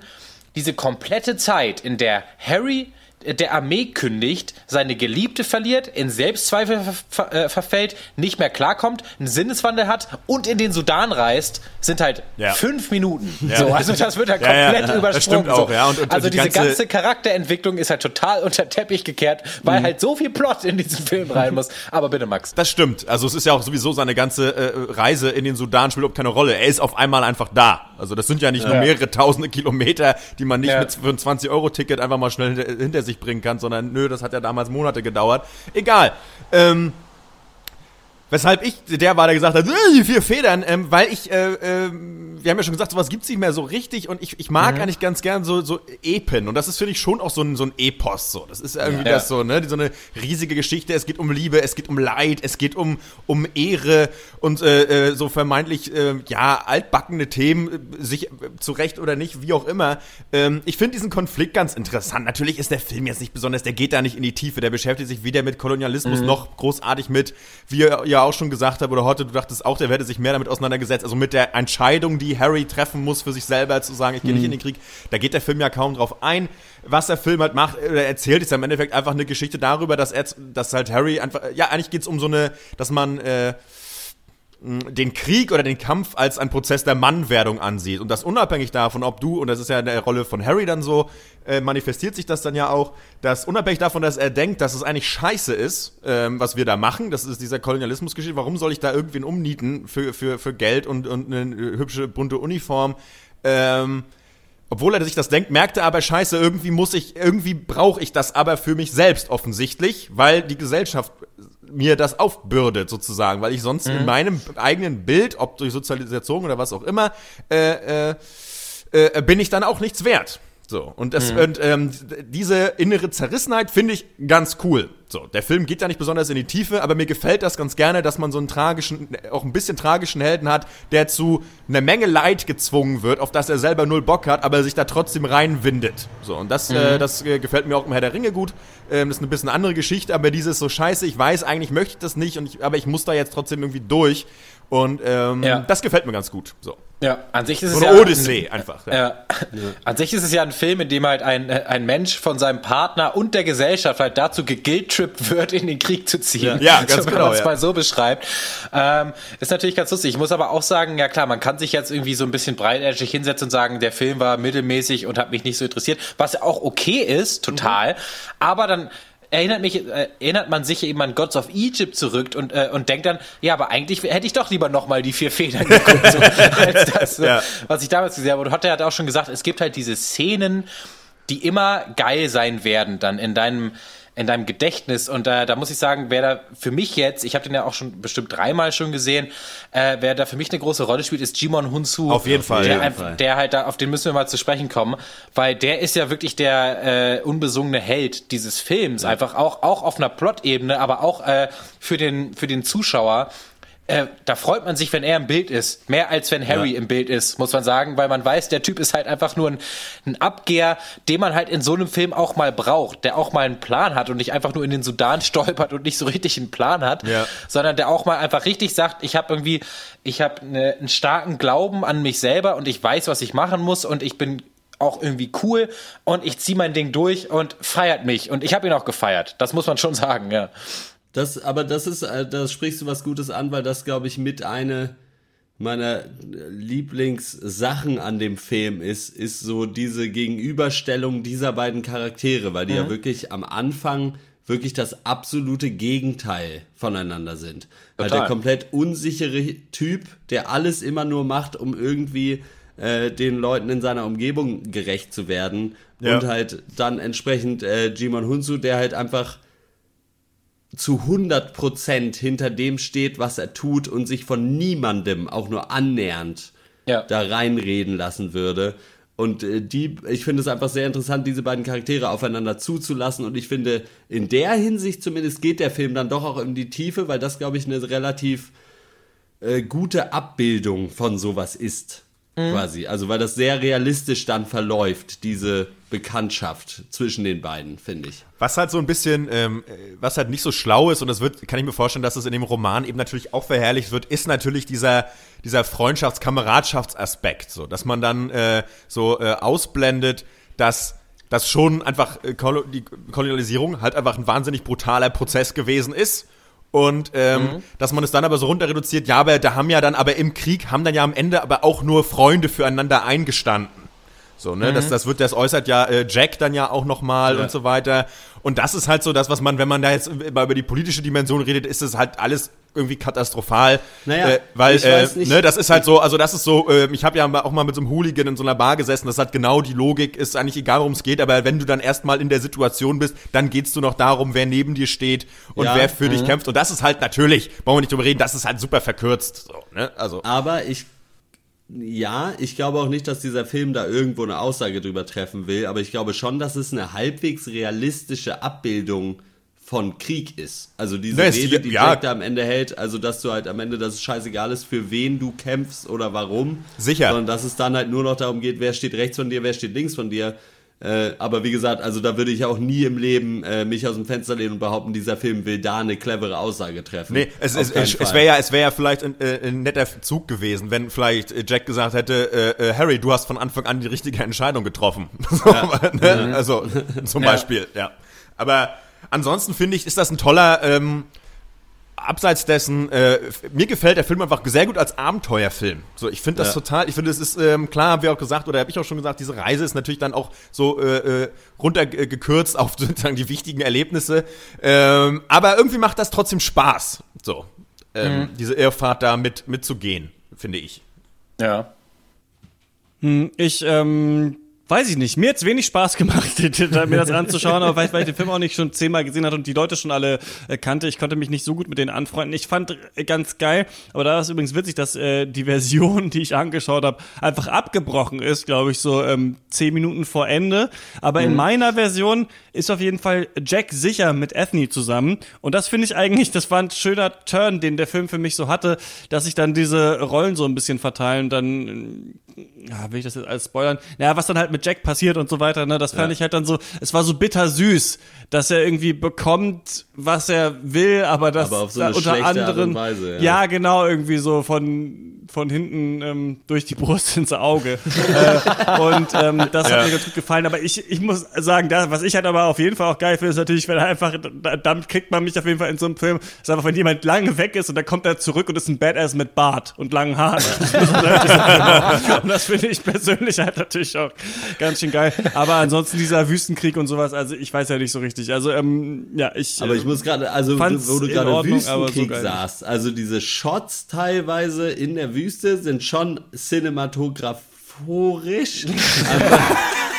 diese komplette Zeit, in der Harry der Armee kündigt, seine Geliebte verliert, in Selbstzweifel ver ver äh, verfällt, nicht mehr klarkommt, einen Sinneswandel hat und in den Sudan reist, sind halt ja. fünf Minuten. Ja. So, also das wird halt komplett ja, übersprungen. Auch, ja. Und, und also die diese ganze, ganze, Charakterentwicklung ist halt total unter Teppich gekehrt, weil mhm. halt so viel Plot in diesen Film rein muss. Aber bitte, Max. Das stimmt. Also es ist ja auch sowieso seine ganze äh, Reise in den Sudan spielt überhaupt keine Rolle. Er ist auf einmal einfach da. Also das sind ja nicht nur mehrere tausende Kilometer, die man nicht mit für ein 20-Euro-Ticket einfach mal schnell hinter, hinter sich bringen kann, sondern nö, das hat ja damals Monate gedauert. Egal. Ähm, Weshalb ich der war, der gesagt hat, äh, vier Federn, ähm, weil ich, äh, äh, wir haben ja schon gesagt, sowas gibt's nicht mehr so richtig und ich, ich mag mhm. eigentlich ganz gern so, so Epen und das ist, finde ich, schon auch so ein, so ein Epos, so. Das ist irgendwie ja. das so, ne, so eine riesige Geschichte, es geht um Liebe, es geht um Leid, es geht um, um Ehre und äh, äh, so vermeintlich, äh, ja, altbackene Themen, sich äh, zu Recht oder nicht, wie auch immer. Ähm, ich finde diesen Konflikt ganz interessant. Natürlich ist der Film jetzt nicht besonders, der geht da nicht in die Tiefe, der beschäftigt sich weder mit Kolonialismus mhm. noch großartig mit, wie ja ja auch schon gesagt habe, oder heute, du dachtest auch, der hätte sich mehr damit auseinandergesetzt, also mit der Entscheidung, die Harry treffen muss für sich selber, zu sagen, ich gehe mhm. nicht in den Krieg. Da geht der Film ja kaum drauf ein. Was der Film halt macht, er erzählt, ist ja im Endeffekt einfach eine Geschichte darüber, dass er, dass halt Harry einfach, ja, eigentlich geht es um so eine, dass man, äh, den Krieg oder den Kampf als ein Prozess der Mannwerdung ansieht. Und das unabhängig davon, ob du, und das ist ja in der Rolle von Harry dann so, äh, manifestiert sich das dann ja auch, dass unabhängig davon, dass er denkt, dass es eigentlich scheiße ist, ähm, was wir da machen, das ist dieser Kolonialismusgeschichte, warum soll ich da irgendwen umnieten für, für, für Geld und, und eine hübsche, bunte Uniform? Ähm, obwohl er sich das denkt, merkte aber scheiße, irgendwie muss ich, irgendwie brauche ich das aber für mich selbst offensichtlich, weil die Gesellschaft mir das aufbürdet sozusagen, weil ich sonst mhm. in meinem eigenen Bild, ob durch Sozialisation oder was auch immer, äh, äh, äh, bin ich dann auch nichts wert. So, und, das, mhm. und ähm, diese innere Zerrissenheit finde ich ganz cool. So, der Film geht ja nicht besonders in die Tiefe, aber mir gefällt das ganz gerne, dass man so einen tragischen, auch ein bisschen tragischen Helden hat, der zu einer Menge Leid gezwungen wird, auf das er selber null Bock hat, aber sich da trotzdem reinwindet. So, und das, äh, mhm. äh, das äh, gefällt mir auch im Herr der Ringe gut. Ähm, das ist eine bisschen andere Geschichte, aber dieses so scheiße, ich weiß, eigentlich möchte ich das nicht, und ich, aber ich muss da jetzt trotzdem irgendwie durch. Und ähm, ja. das gefällt mir ganz gut. So. Ja, an sich ist es Oder ja Odyssee ein, einfach. Ja. ja. An sich ist es ja ein Film, in dem halt ein, ein Mensch von seinem Partner und der Gesellschaft halt dazu geguilt-trippt wird, in den Krieg zu ziehen. Ja, ganz so, wenn genau. Wenn man es mal so beschreibt. Ähm, ist natürlich ganz lustig. Ich muss aber auch sagen, ja klar, man kann sich jetzt irgendwie so ein bisschen breitärtig hinsetzen und sagen, der Film war mittelmäßig und hat mich nicht so interessiert, was ja auch okay ist, total. Mhm. Aber dann erinnert mich, äh, erinnert man sich eben an Gods of Egypt zurück und, äh, und denkt dann, ja, aber eigentlich hätte ich doch lieber nochmal die vier Federn geguckt, so, als das, ja. was ich damals gesehen habe. Und Hotte hat auch schon gesagt, es gibt halt diese Szenen, die immer geil sein werden, dann in deinem, in deinem Gedächtnis. Und äh, da muss ich sagen, wer da für mich jetzt, ich habe den ja auch schon bestimmt dreimal schon gesehen, äh, wer da für mich eine große Rolle spielt, ist Jimon Hunsu. Auf jeden Fall. Der, jeden Fall. der halt da, auf den müssen wir mal zu sprechen kommen, weil der ist ja wirklich der äh, unbesungene Held dieses Films. Ja. Einfach auch, auch auf einer Plot-Ebene, aber auch äh, für, den, für den Zuschauer äh, da freut man sich, wenn er im Bild ist. Mehr als wenn Harry ja. im Bild ist, muss man sagen, weil man weiß, der Typ ist halt einfach nur ein, ein, Abgeher, den man halt in so einem Film auch mal braucht, der auch mal einen Plan hat und nicht einfach nur in den Sudan stolpert und nicht so richtig einen Plan hat, ja. sondern der auch mal einfach richtig sagt, ich habe irgendwie, ich habe ne, einen starken Glauben an mich selber und ich weiß, was ich machen muss und ich bin auch irgendwie cool und ich ziehe mein Ding durch und feiert mich und ich habe ihn auch gefeiert. Das muss man schon sagen, ja. Das, aber das ist, äh, da sprichst du was Gutes an, weil das, glaube ich, mit eine meiner Lieblingssachen an dem Film ist, ist so diese Gegenüberstellung dieser beiden Charaktere, weil die mhm. ja wirklich am Anfang wirklich das absolute Gegenteil voneinander sind. Total. Weil der komplett unsichere Typ, der alles immer nur macht, um irgendwie äh, den Leuten in seiner Umgebung gerecht zu werden. Ja. Und halt dann entsprechend äh, Jimon Hunsu, der halt einfach zu 100% hinter dem steht, was er tut und sich von niemandem auch nur annähernd ja. da reinreden lassen würde. Und äh, die, ich finde es einfach sehr interessant, diese beiden Charaktere aufeinander zuzulassen. Und ich finde, in der Hinsicht zumindest geht der Film dann doch auch in die Tiefe, weil das, glaube ich, eine relativ äh, gute Abbildung von sowas ist. Mhm. Quasi. Also, weil das sehr realistisch dann verläuft, diese Bekanntschaft zwischen den beiden, finde ich. Was halt so ein bisschen, ähm, was halt nicht so schlau ist, und das wird, kann ich mir vorstellen, dass es in dem Roman eben natürlich auch verherrlicht wird, ist natürlich dieser, dieser Freundschafts-Kameradschaftsaspekt, so, dass man dann äh, so äh, ausblendet, dass dass schon einfach äh, die Kolonialisierung halt einfach ein wahnsinnig brutaler Prozess gewesen ist und ähm, mhm. dass man es dann aber so runter reduziert, ja, aber da haben ja dann aber im Krieg, haben dann ja am Ende aber auch nur Freunde füreinander eingestanden. So, ne, mhm. das, das wird, das äußert ja äh, Jack dann ja auch nochmal ja. und so weiter. Und das ist halt so das, was man, wenn man da jetzt über die politische Dimension redet, ist es halt alles irgendwie katastrophal. Naja, äh, weil, äh, ne, das ist halt so, also das ist so, äh, ich habe ja auch mal mit so einem Hooligan in so einer Bar gesessen, das hat genau die Logik, ist eigentlich egal, worum es geht, aber wenn du dann erstmal in der Situation bist, dann geht's du noch darum, wer neben dir steht und ja, wer für mhm. dich kämpft. Und das ist halt natürlich, brauchen wir nicht drüber reden, das ist halt super verkürzt. So, ne? also. Aber ich ja, ich glaube auch nicht, dass dieser Film da irgendwo eine Aussage drüber treffen will, aber ich glaube schon, dass es eine halbwegs realistische Abbildung von Krieg ist. Also diese nee, Rede, die ja. Jack da am Ende hält, also dass du halt am Ende, dass es scheißegal ist, für wen du kämpfst oder warum. Sicher. Sondern dass es dann halt nur noch darum geht, wer steht rechts von dir, wer steht links von dir. Äh, aber wie gesagt, also da würde ich auch nie im Leben äh, mich aus dem Fenster lehnen und behaupten, dieser Film will da eine clevere Aussage treffen. Nee, es, es, es, es wäre ja, es wäre ja vielleicht ein, äh, ein, netter Zug gewesen, wenn vielleicht Jack gesagt hätte, äh, äh, Harry, du hast von Anfang an die richtige Entscheidung getroffen. ja. ne? Also zum Beispiel, ja. ja. Aber ansonsten finde ich, ist das ein toller ähm, abseits dessen, äh, mir gefällt der Film einfach sehr gut als Abenteuerfilm. So, ich finde das ja. total, ich finde, es ist, ähm, klar, haben wir auch gesagt, oder habe ich auch schon gesagt, diese Reise ist natürlich dann auch so äh, äh runtergekürzt auf sozusagen die wichtigen Erlebnisse. Ähm, aber irgendwie macht das trotzdem Spaß, so, ähm, mhm. diese Irrfahrt da mit, mitzugehen, finde ich. Ja. Hm, ich, ähm, Weiß ich nicht. Mir hat's wenig Spaß gemacht, mir das anzuschauen, aber vielleicht, weil ich den Film auch nicht schon zehnmal gesehen hatte und die Leute schon alle äh, kannte. Ich konnte mich nicht so gut mit denen anfreunden. Ich fand äh, ganz geil, aber da ist übrigens witzig, dass äh, die Version, die ich angeschaut habe, einfach abgebrochen ist, glaube ich, so ähm, zehn Minuten vor Ende. Aber mhm. in meiner Version ist auf jeden Fall Jack sicher mit Ethnie zusammen. Und das finde ich eigentlich, das war ein schöner Turn, den der Film für mich so hatte, dass sich dann diese Rollen so ein bisschen verteilen. Dann, ja, will ich das jetzt alles spoilern? Naja, was dann halt mit Jack passiert und so weiter, ne, das fand ja. ich halt dann so, es war so bittersüß, dass er irgendwie bekommt, was er will, aber das aber so unter anderem, Weise, ja. ja. genau, irgendwie so von von hinten ähm, durch die Brust ins Auge. äh, und ähm, das ja. hat mir ganz gut gefallen. Aber ich, ich muss sagen, da, was ich halt aber auf jeden Fall auch geil finde, ist natürlich, wenn er einfach, damit kriegt man mich auf jeden Fall in so einem Film, ist einfach, wenn jemand lange weg ist und dann kommt er zurück und ist ein Badass mit Bart und langen Haaren. und das finde ich persönlich halt natürlich auch ganz schön geil. Aber ansonsten dieser Wüstenkrieg und sowas, also ich weiß ja nicht so richtig. Also ähm, ja, ich. Aber ich muss gerade, also wo du gerade Wüstenkrieg so saßt, also diese Shots teilweise in der Wüste sind schon cinematographorisch.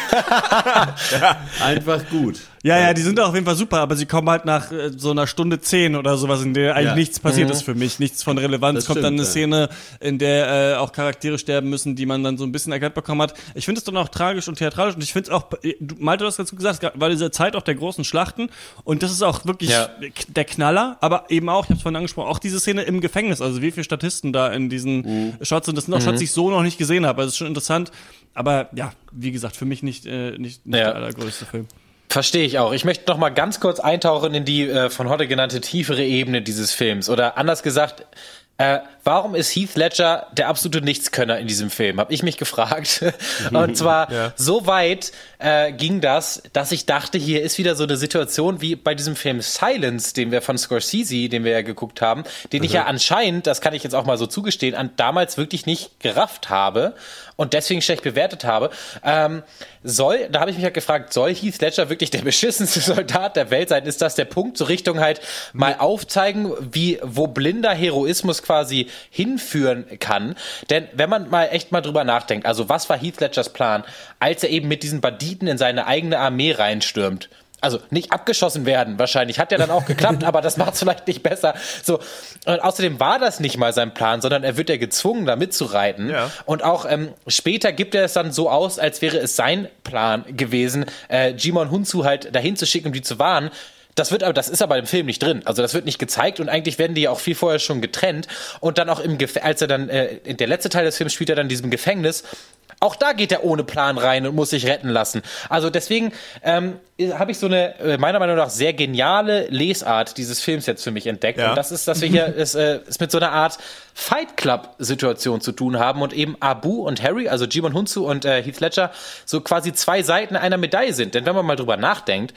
Einfach gut. Ja, ja, die sind auf jeden Fall super, aber sie kommen halt nach äh, so einer Stunde zehn oder sowas, in der eigentlich ja. nichts passiert mhm. ist für mich, nichts von Relevanz. Das kommt stimmt, dann eine ja. Szene, in der äh, auch Charaktere sterben müssen, die man dann so ein bisschen erklärt bekommen hat. Ich finde es dann auch tragisch und theatralisch und ich finde es auch, Malte, du hast dazu gesagt, war diese Zeit auch der großen Schlachten und das ist auch wirklich ja. der Knaller, aber eben auch, ich habe es vorhin angesprochen, auch diese Szene im Gefängnis, also wie viele Statisten da in diesen mhm. Shots sind, das sind auch mhm. Shots, die ich so noch nicht gesehen habe. Also es ist schon interessant, aber ja, wie gesagt, für mich nicht, äh, nicht, nicht der allergrößte Film. Verstehe ich auch. Ich möchte noch mal ganz kurz eintauchen in die äh, von heute genannte tiefere Ebene dieses Films. Oder anders gesagt, äh, warum ist Heath Ledger der absolute Nichtskönner in diesem Film? Habe ich mich gefragt. Und zwar ja. so weit äh, ging das, dass ich dachte, hier ist wieder so eine Situation wie bei diesem Film Silence, den wir von Scorsese, den wir ja geguckt haben, den mhm. ich ja anscheinend, das kann ich jetzt auch mal so zugestehen, an, damals wirklich nicht gerafft habe und deswegen schlecht bewertet habe. Ähm, soll, da habe ich mich halt gefragt, soll Heath Ledger wirklich der beschissenste Soldat der Welt sein? Ist das der Punkt, so Richtung halt mal aufzeigen, wie, wo blinder Heroismus quasi hinführen kann? Denn wenn man mal echt mal drüber nachdenkt, also was war Heath Ledgers Plan, als er eben mit diesen Banditen in seine eigene Armee reinstürmt? also nicht abgeschossen werden wahrscheinlich. Hat ja dann auch geklappt, aber das macht es vielleicht nicht besser. So und außerdem war das nicht mal sein Plan, sondern er wird ja gezwungen, da mitzureiten. Ja. Und auch ähm, später gibt er es dann so aus, als wäre es sein Plan gewesen, äh, Jimon Hunzu halt dahin zu schicken, um die zu warnen. Das wird aber, das ist aber im Film nicht drin. Also das wird nicht gezeigt und eigentlich werden die ja auch viel vorher schon getrennt. Und dann auch im, Gef als er dann, äh, der letzte Teil des Films spielt er dann in diesem Gefängnis auch da geht er ohne Plan rein und muss sich retten lassen. Also deswegen ähm, habe ich so eine äh, meiner Meinung nach sehr geniale Lesart dieses Films jetzt für mich entdeckt. Ja. Und das ist, dass wir hier es, äh, es mit so einer Art Fight Club Situation zu tun haben und eben Abu und Harry, also Jimon Hunzu und äh, Heath Ledger, so quasi zwei Seiten einer Medaille sind. Denn wenn man mal drüber nachdenkt,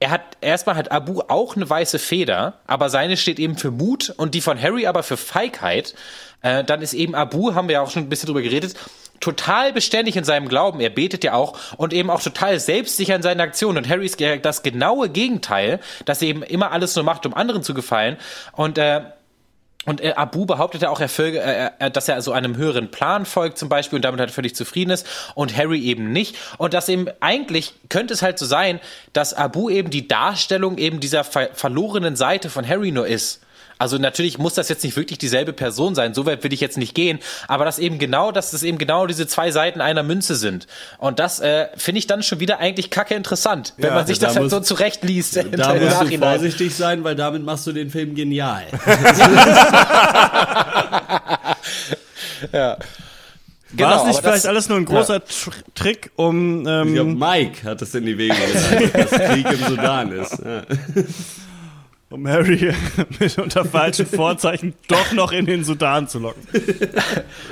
er hat erstmal hat Abu auch eine weiße Feder, aber seine steht eben für Mut und die von Harry aber für Feigheit. Äh, dann ist eben Abu, haben wir ja auch schon ein bisschen drüber geredet, total beständig in seinem Glauben. Er betet ja auch und eben auch total selbstsicher in seinen Aktionen. Und Harry ist das genaue Gegenteil, dass er eben immer alles nur macht, um anderen zu gefallen. Und äh, und äh, Abu behauptet ja auch, er folge, äh, äh, dass er so einem höheren Plan folgt zum Beispiel und damit halt völlig zufrieden ist und Harry eben nicht. Und dass eben eigentlich könnte es halt so sein, dass Abu eben die Darstellung eben dieser ver verlorenen Seite von Harry nur ist. Also natürlich muss das jetzt nicht wirklich dieselbe Person sein, so weit will ich jetzt nicht gehen, aber dass eben genau, dass das eben genau diese zwei Seiten einer Münze sind. Und das äh, finde ich dann schon wieder eigentlich kacke interessant, wenn ja, man sich da das halt so zurechtliest. Da musst Nachhinein. du vorsichtig sein, weil damit machst du den Film genial. ja. Genau, War es nicht vielleicht alles nur ein großer ja. Trick, um. Ähm, ich glaube, Mike hat das in die Wege geleitet, dass Krieg im Sudan ist. Ja um Harry mit unter falschen Vorzeichen doch noch in den Sudan zu locken.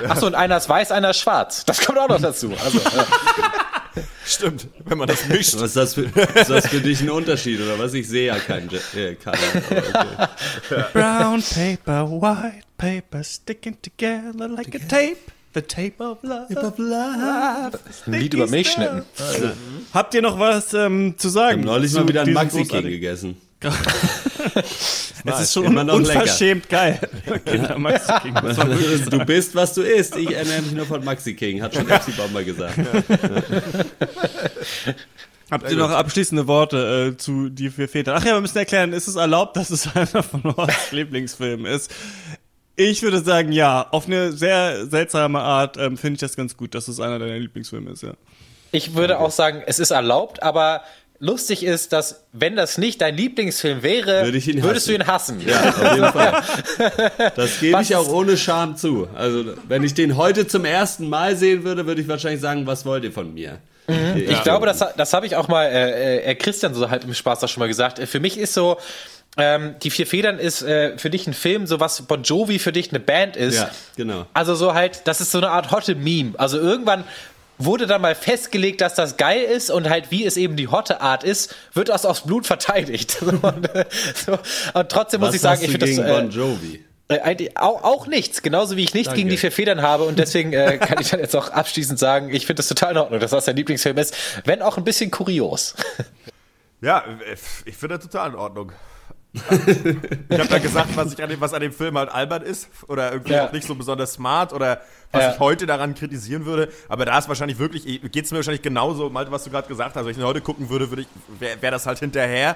Achso, und einer ist weiß, einer ist schwarz. Das kommt auch noch dazu. Also, äh. Stimmt, wenn man das mischt. Was ist das, für, ist das für dich ein Unterschied oder was? Ich sehe ja keinen. Äh, keinen okay. Brown paper, white paper, sticking together like a tape. The Tape of Love. Tape of Love. Ein Lied über Milchschnitten. Also. Habt ihr noch was ähm, zu sagen? Ich habe neulich mal wieder einen Maxi King gegessen. Es ist schon Immer noch unverschämt lecker. geil. Kinder Maxi King. Du bist, was du isst. Ich ernähre mich nur von Maxi King, hat schon FC Bomber gesagt. Habt ihr noch abschließende Worte äh, zu die vier Väter? Ach ja, wir müssen erklären, ist es erlaubt, dass es einer von Horsts Lieblingsfilmen ist? Ich würde sagen, ja. Auf eine sehr seltsame Art ähm, finde ich das ganz gut, dass es einer deiner Lieblingsfilme ist, ja. Ich würde auch sagen, es ist erlaubt, aber lustig ist, dass wenn das nicht dein Lieblingsfilm wäre, Würde würdest hassen. du ihn hassen. Ja, auf jeden Fall. Das gebe ich auch ohne Scham zu. Also, wenn ich den heute zum ersten Mal sehen würde, würde ich wahrscheinlich sagen, was wollt ihr von mir? Mhm. Ich ja. glaube, das, das habe ich auch mal äh, äh, Christian so halb im Spaß auch schon mal gesagt. Für mich ist so, ähm, die vier Federn ist äh, für dich ein Film, so was Bon Jovi für dich eine Band ist. Ja, genau. Also so halt, das ist so eine Art hotte Meme. Also irgendwann wurde dann mal festgelegt, dass das geil ist und halt wie es eben die hotte Art ist, wird das aufs Blut verteidigt. und, äh, so. und, trotzdem was muss ich sagen, ich finde das. Äh, bon Jovi? Äh, auch, auch nichts, genauso wie ich nichts Danke. gegen die vier Federn habe und deswegen äh, kann ich dann jetzt auch abschließend sagen, ich finde das total in Ordnung, dass das dein Lieblingsfilm ist, wenn auch ein bisschen kurios. Ja, ich finde das total in Ordnung. Ich habe da gesagt, was, ich an dem, was an dem Film halt albern ist oder irgendwie ja. nicht so besonders smart oder was ja. ich heute daran kritisieren würde. Aber da ist wahrscheinlich wirklich, geht es mir wahrscheinlich genauso, Malte, was du gerade gesagt hast. Wenn ich ihn heute gucken würde, würde ich, wäre wär das halt hinterher.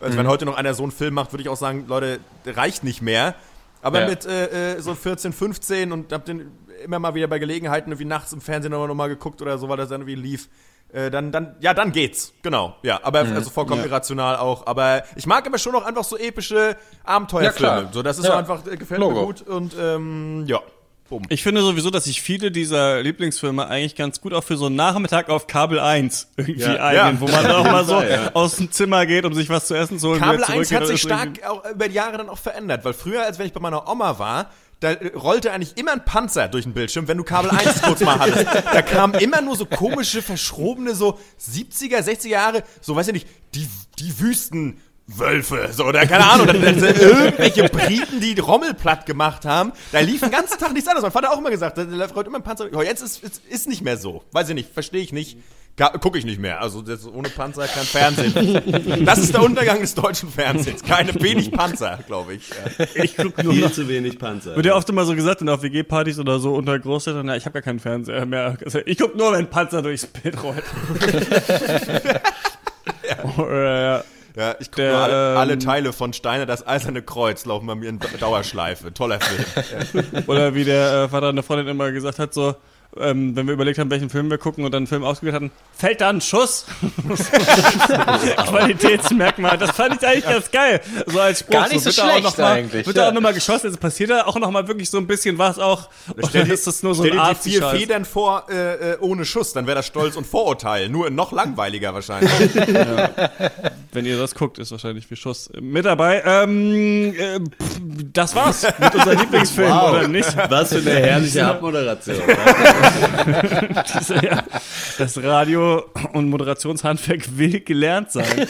Also mhm. wenn heute noch einer so einen Film macht, würde ich auch sagen, Leute, reicht nicht mehr. Aber ja. mit äh, äh so 14, 15 und hab den immer mal wieder bei Gelegenheiten irgendwie nachts im Fernsehen noch mal geguckt oder so, weil das irgendwie lief. Äh, dann, dann, ja, dann geht's. Genau. Ja, aber mhm. also vollkommen ja. irrational auch. Aber ich mag aber schon noch einfach so epische Abenteuerfilme. Ja, so, das ist ja. so einfach, äh, gefällt Logo. mir gut und ähm, ja. Bumm. Ich finde sowieso, dass sich viele dieser Lieblingsfilme eigentlich ganz gut auch für so einen Nachmittag auf Kabel 1 irgendwie ja. eignen, wo man auch mal so ja. aus dem Zimmer geht, um sich was zu essen zu holen. Kabel 1 hat sich stark auch über die Jahre dann auch verändert, weil früher, als wenn ich bei meiner Oma war, da rollte eigentlich immer ein Panzer durch den Bildschirm, wenn du Kabel 1 kurz mal hattest. Da kamen immer nur so komische, verschrobene, so 70er, 60er Jahre, so weiß ich nicht, die, die Wüsten. Wölfe, so, oder keine Ahnung, dann, dann irgendwelche Briten, die Rommel platt gemacht haben, da lief den ganzen Tag nichts anderes. Mein Vater auch immer gesagt, da läuft heute immer ein Panzer. Oh, jetzt ist, ist, ist nicht mehr so. Weiß ich nicht, verstehe ich nicht. Gucke ich nicht mehr. Also ohne Panzer kein Fernsehen. Das ist der Untergang des deutschen Fernsehens. Keine wenig Panzer, glaube ich. Ja. Ich gucke nur Viel zu wenig Panzer. Wird ja oft immer so gesagt, in auf WG-Partys oder so unter Großstädtern, ja, ich habe gar keinen Fernseher mehr. Also, ich gucke nur, wenn Panzer durchs Bild rollt. ja. Oh, ja. Ja, ich gucke nur alle, ähm, alle, Teile von Steiner, das Eiserne Kreuz laufen bei mir in Dauerschleife. Toller Film. Oder wie der äh, Vater einer Freundin immer gesagt hat, so, ähm, wenn wir überlegt haben, welchen Film wir gucken und dann einen Film ausgewählt hatten, fällt da ein Schuss? Qualitätsmerkmal. Das fand ich eigentlich ganz geil. So als Spruch. Gar nicht so, so schlecht auch mal, eigentlich. Wird ja. da auch nochmal geschossen? Also passiert da auch nochmal wirklich so ein bisschen was auch? Stell dir, ist das nur so dir die vier Federn vor äh, äh, ohne Schuss, dann wäre das Stolz und Vorurteil. Nur noch langweiliger wahrscheinlich. ja. Wenn ihr das guckt, ist wahrscheinlich wie Schuss mit dabei. Ähm, äh, das war's mit unserem Lieblingsfilm, wow. oder nicht? Was für eine herrliche Abmoderation. Diese, ja, das Radio- und Moderationshandwerk will gelernt sein.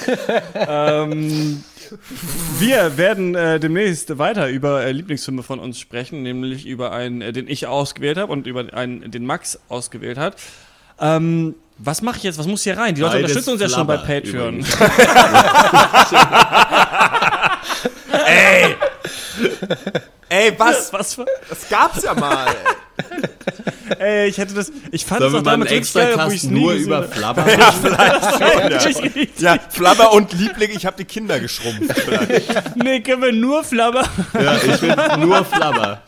ähm, wir werden äh, demnächst weiter über äh, Lieblingsfilme von uns sprechen, nämlich über einen, äh, den ich ausgewählt habe und über einen, den Max ausgewählt hat. Ähm, was mache ich jetzt? Was muss hier rein? Die Leute Beides unterstützen uns ja schon bei Patreon. Ey! Ey, was? was? Das gab's ja mal. Ey, ich hätte das, ich fand es auch damals extra geil, wo ich nur über Flabber. ja, vielleicht. Ja. ja, Flabber und Liebling, ich habe die Kinder geschrumpft. nee, können wir nur Flabber. Ja, ich will nur Flabber.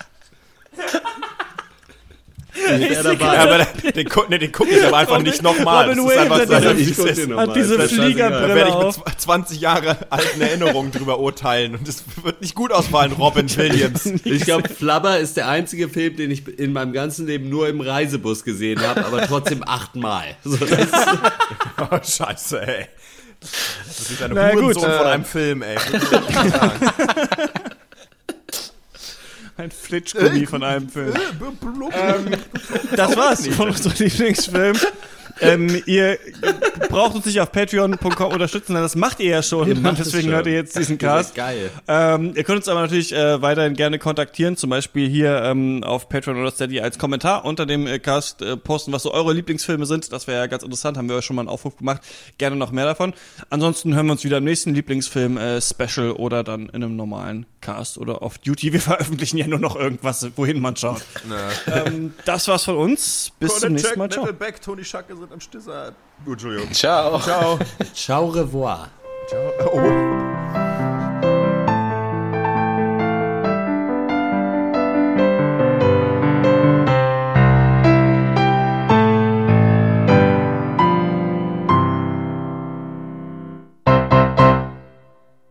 Ich dabei. Ja, aber den, nee, den gucke ich aber einfach nicht nochmal. Robin Williams hat, diese, hat diese Fliegerbrille Da werde ich mit 20 Jahre alten Erinnerungen drüber urteilen und es wird nicht gut ausfallen, Robin Williams. Ich glaube, Flubber ist der einzige Film, den ich in meinem ganzen Leben nur im Reisebus gesehen habe, aber trotzdem achtmal. So, oh, scheiße, ey. Das ist ein Hurensohn von einem Film, ey ein Flitschgummi von einem Film. ähm, das war's von unserem Lieblingsfilm. Ähm, ihr braucht uns nicht auf patreon.com unterstützen, denn das macht ihr ja schon. Und deswegen hört ihr jetzt diesen Cast. geil. Ähm, ihr könnt uns aber natürlich äh, weiterhin gerne kontaktieren, zum Beispiel hier ähm, auf Patreon oder Steady als Kommentar unter dem äh, Cast äh, posten, was so eure Lieblingsfilme sind. Das wäre ja ganz interessant, haben wir ja schon mal einen Aufruf gemacht. Gerne noch mehr davon. Ansonsten hören wir uns wieder im nächsten Lieblingsfilm äh, Special oder dann in einem normalen Cast oder auf Duty. Wir veröffentlichen ja nur noch irgendwas, wohin man schaut. Ähm, das war's von uns. Bis zum nächsten Mal. Ciao. Tony sind am Stissert. Gut, Entschuldigung. Ciao. Ciao. Ciao revoir. Ciao. Oh.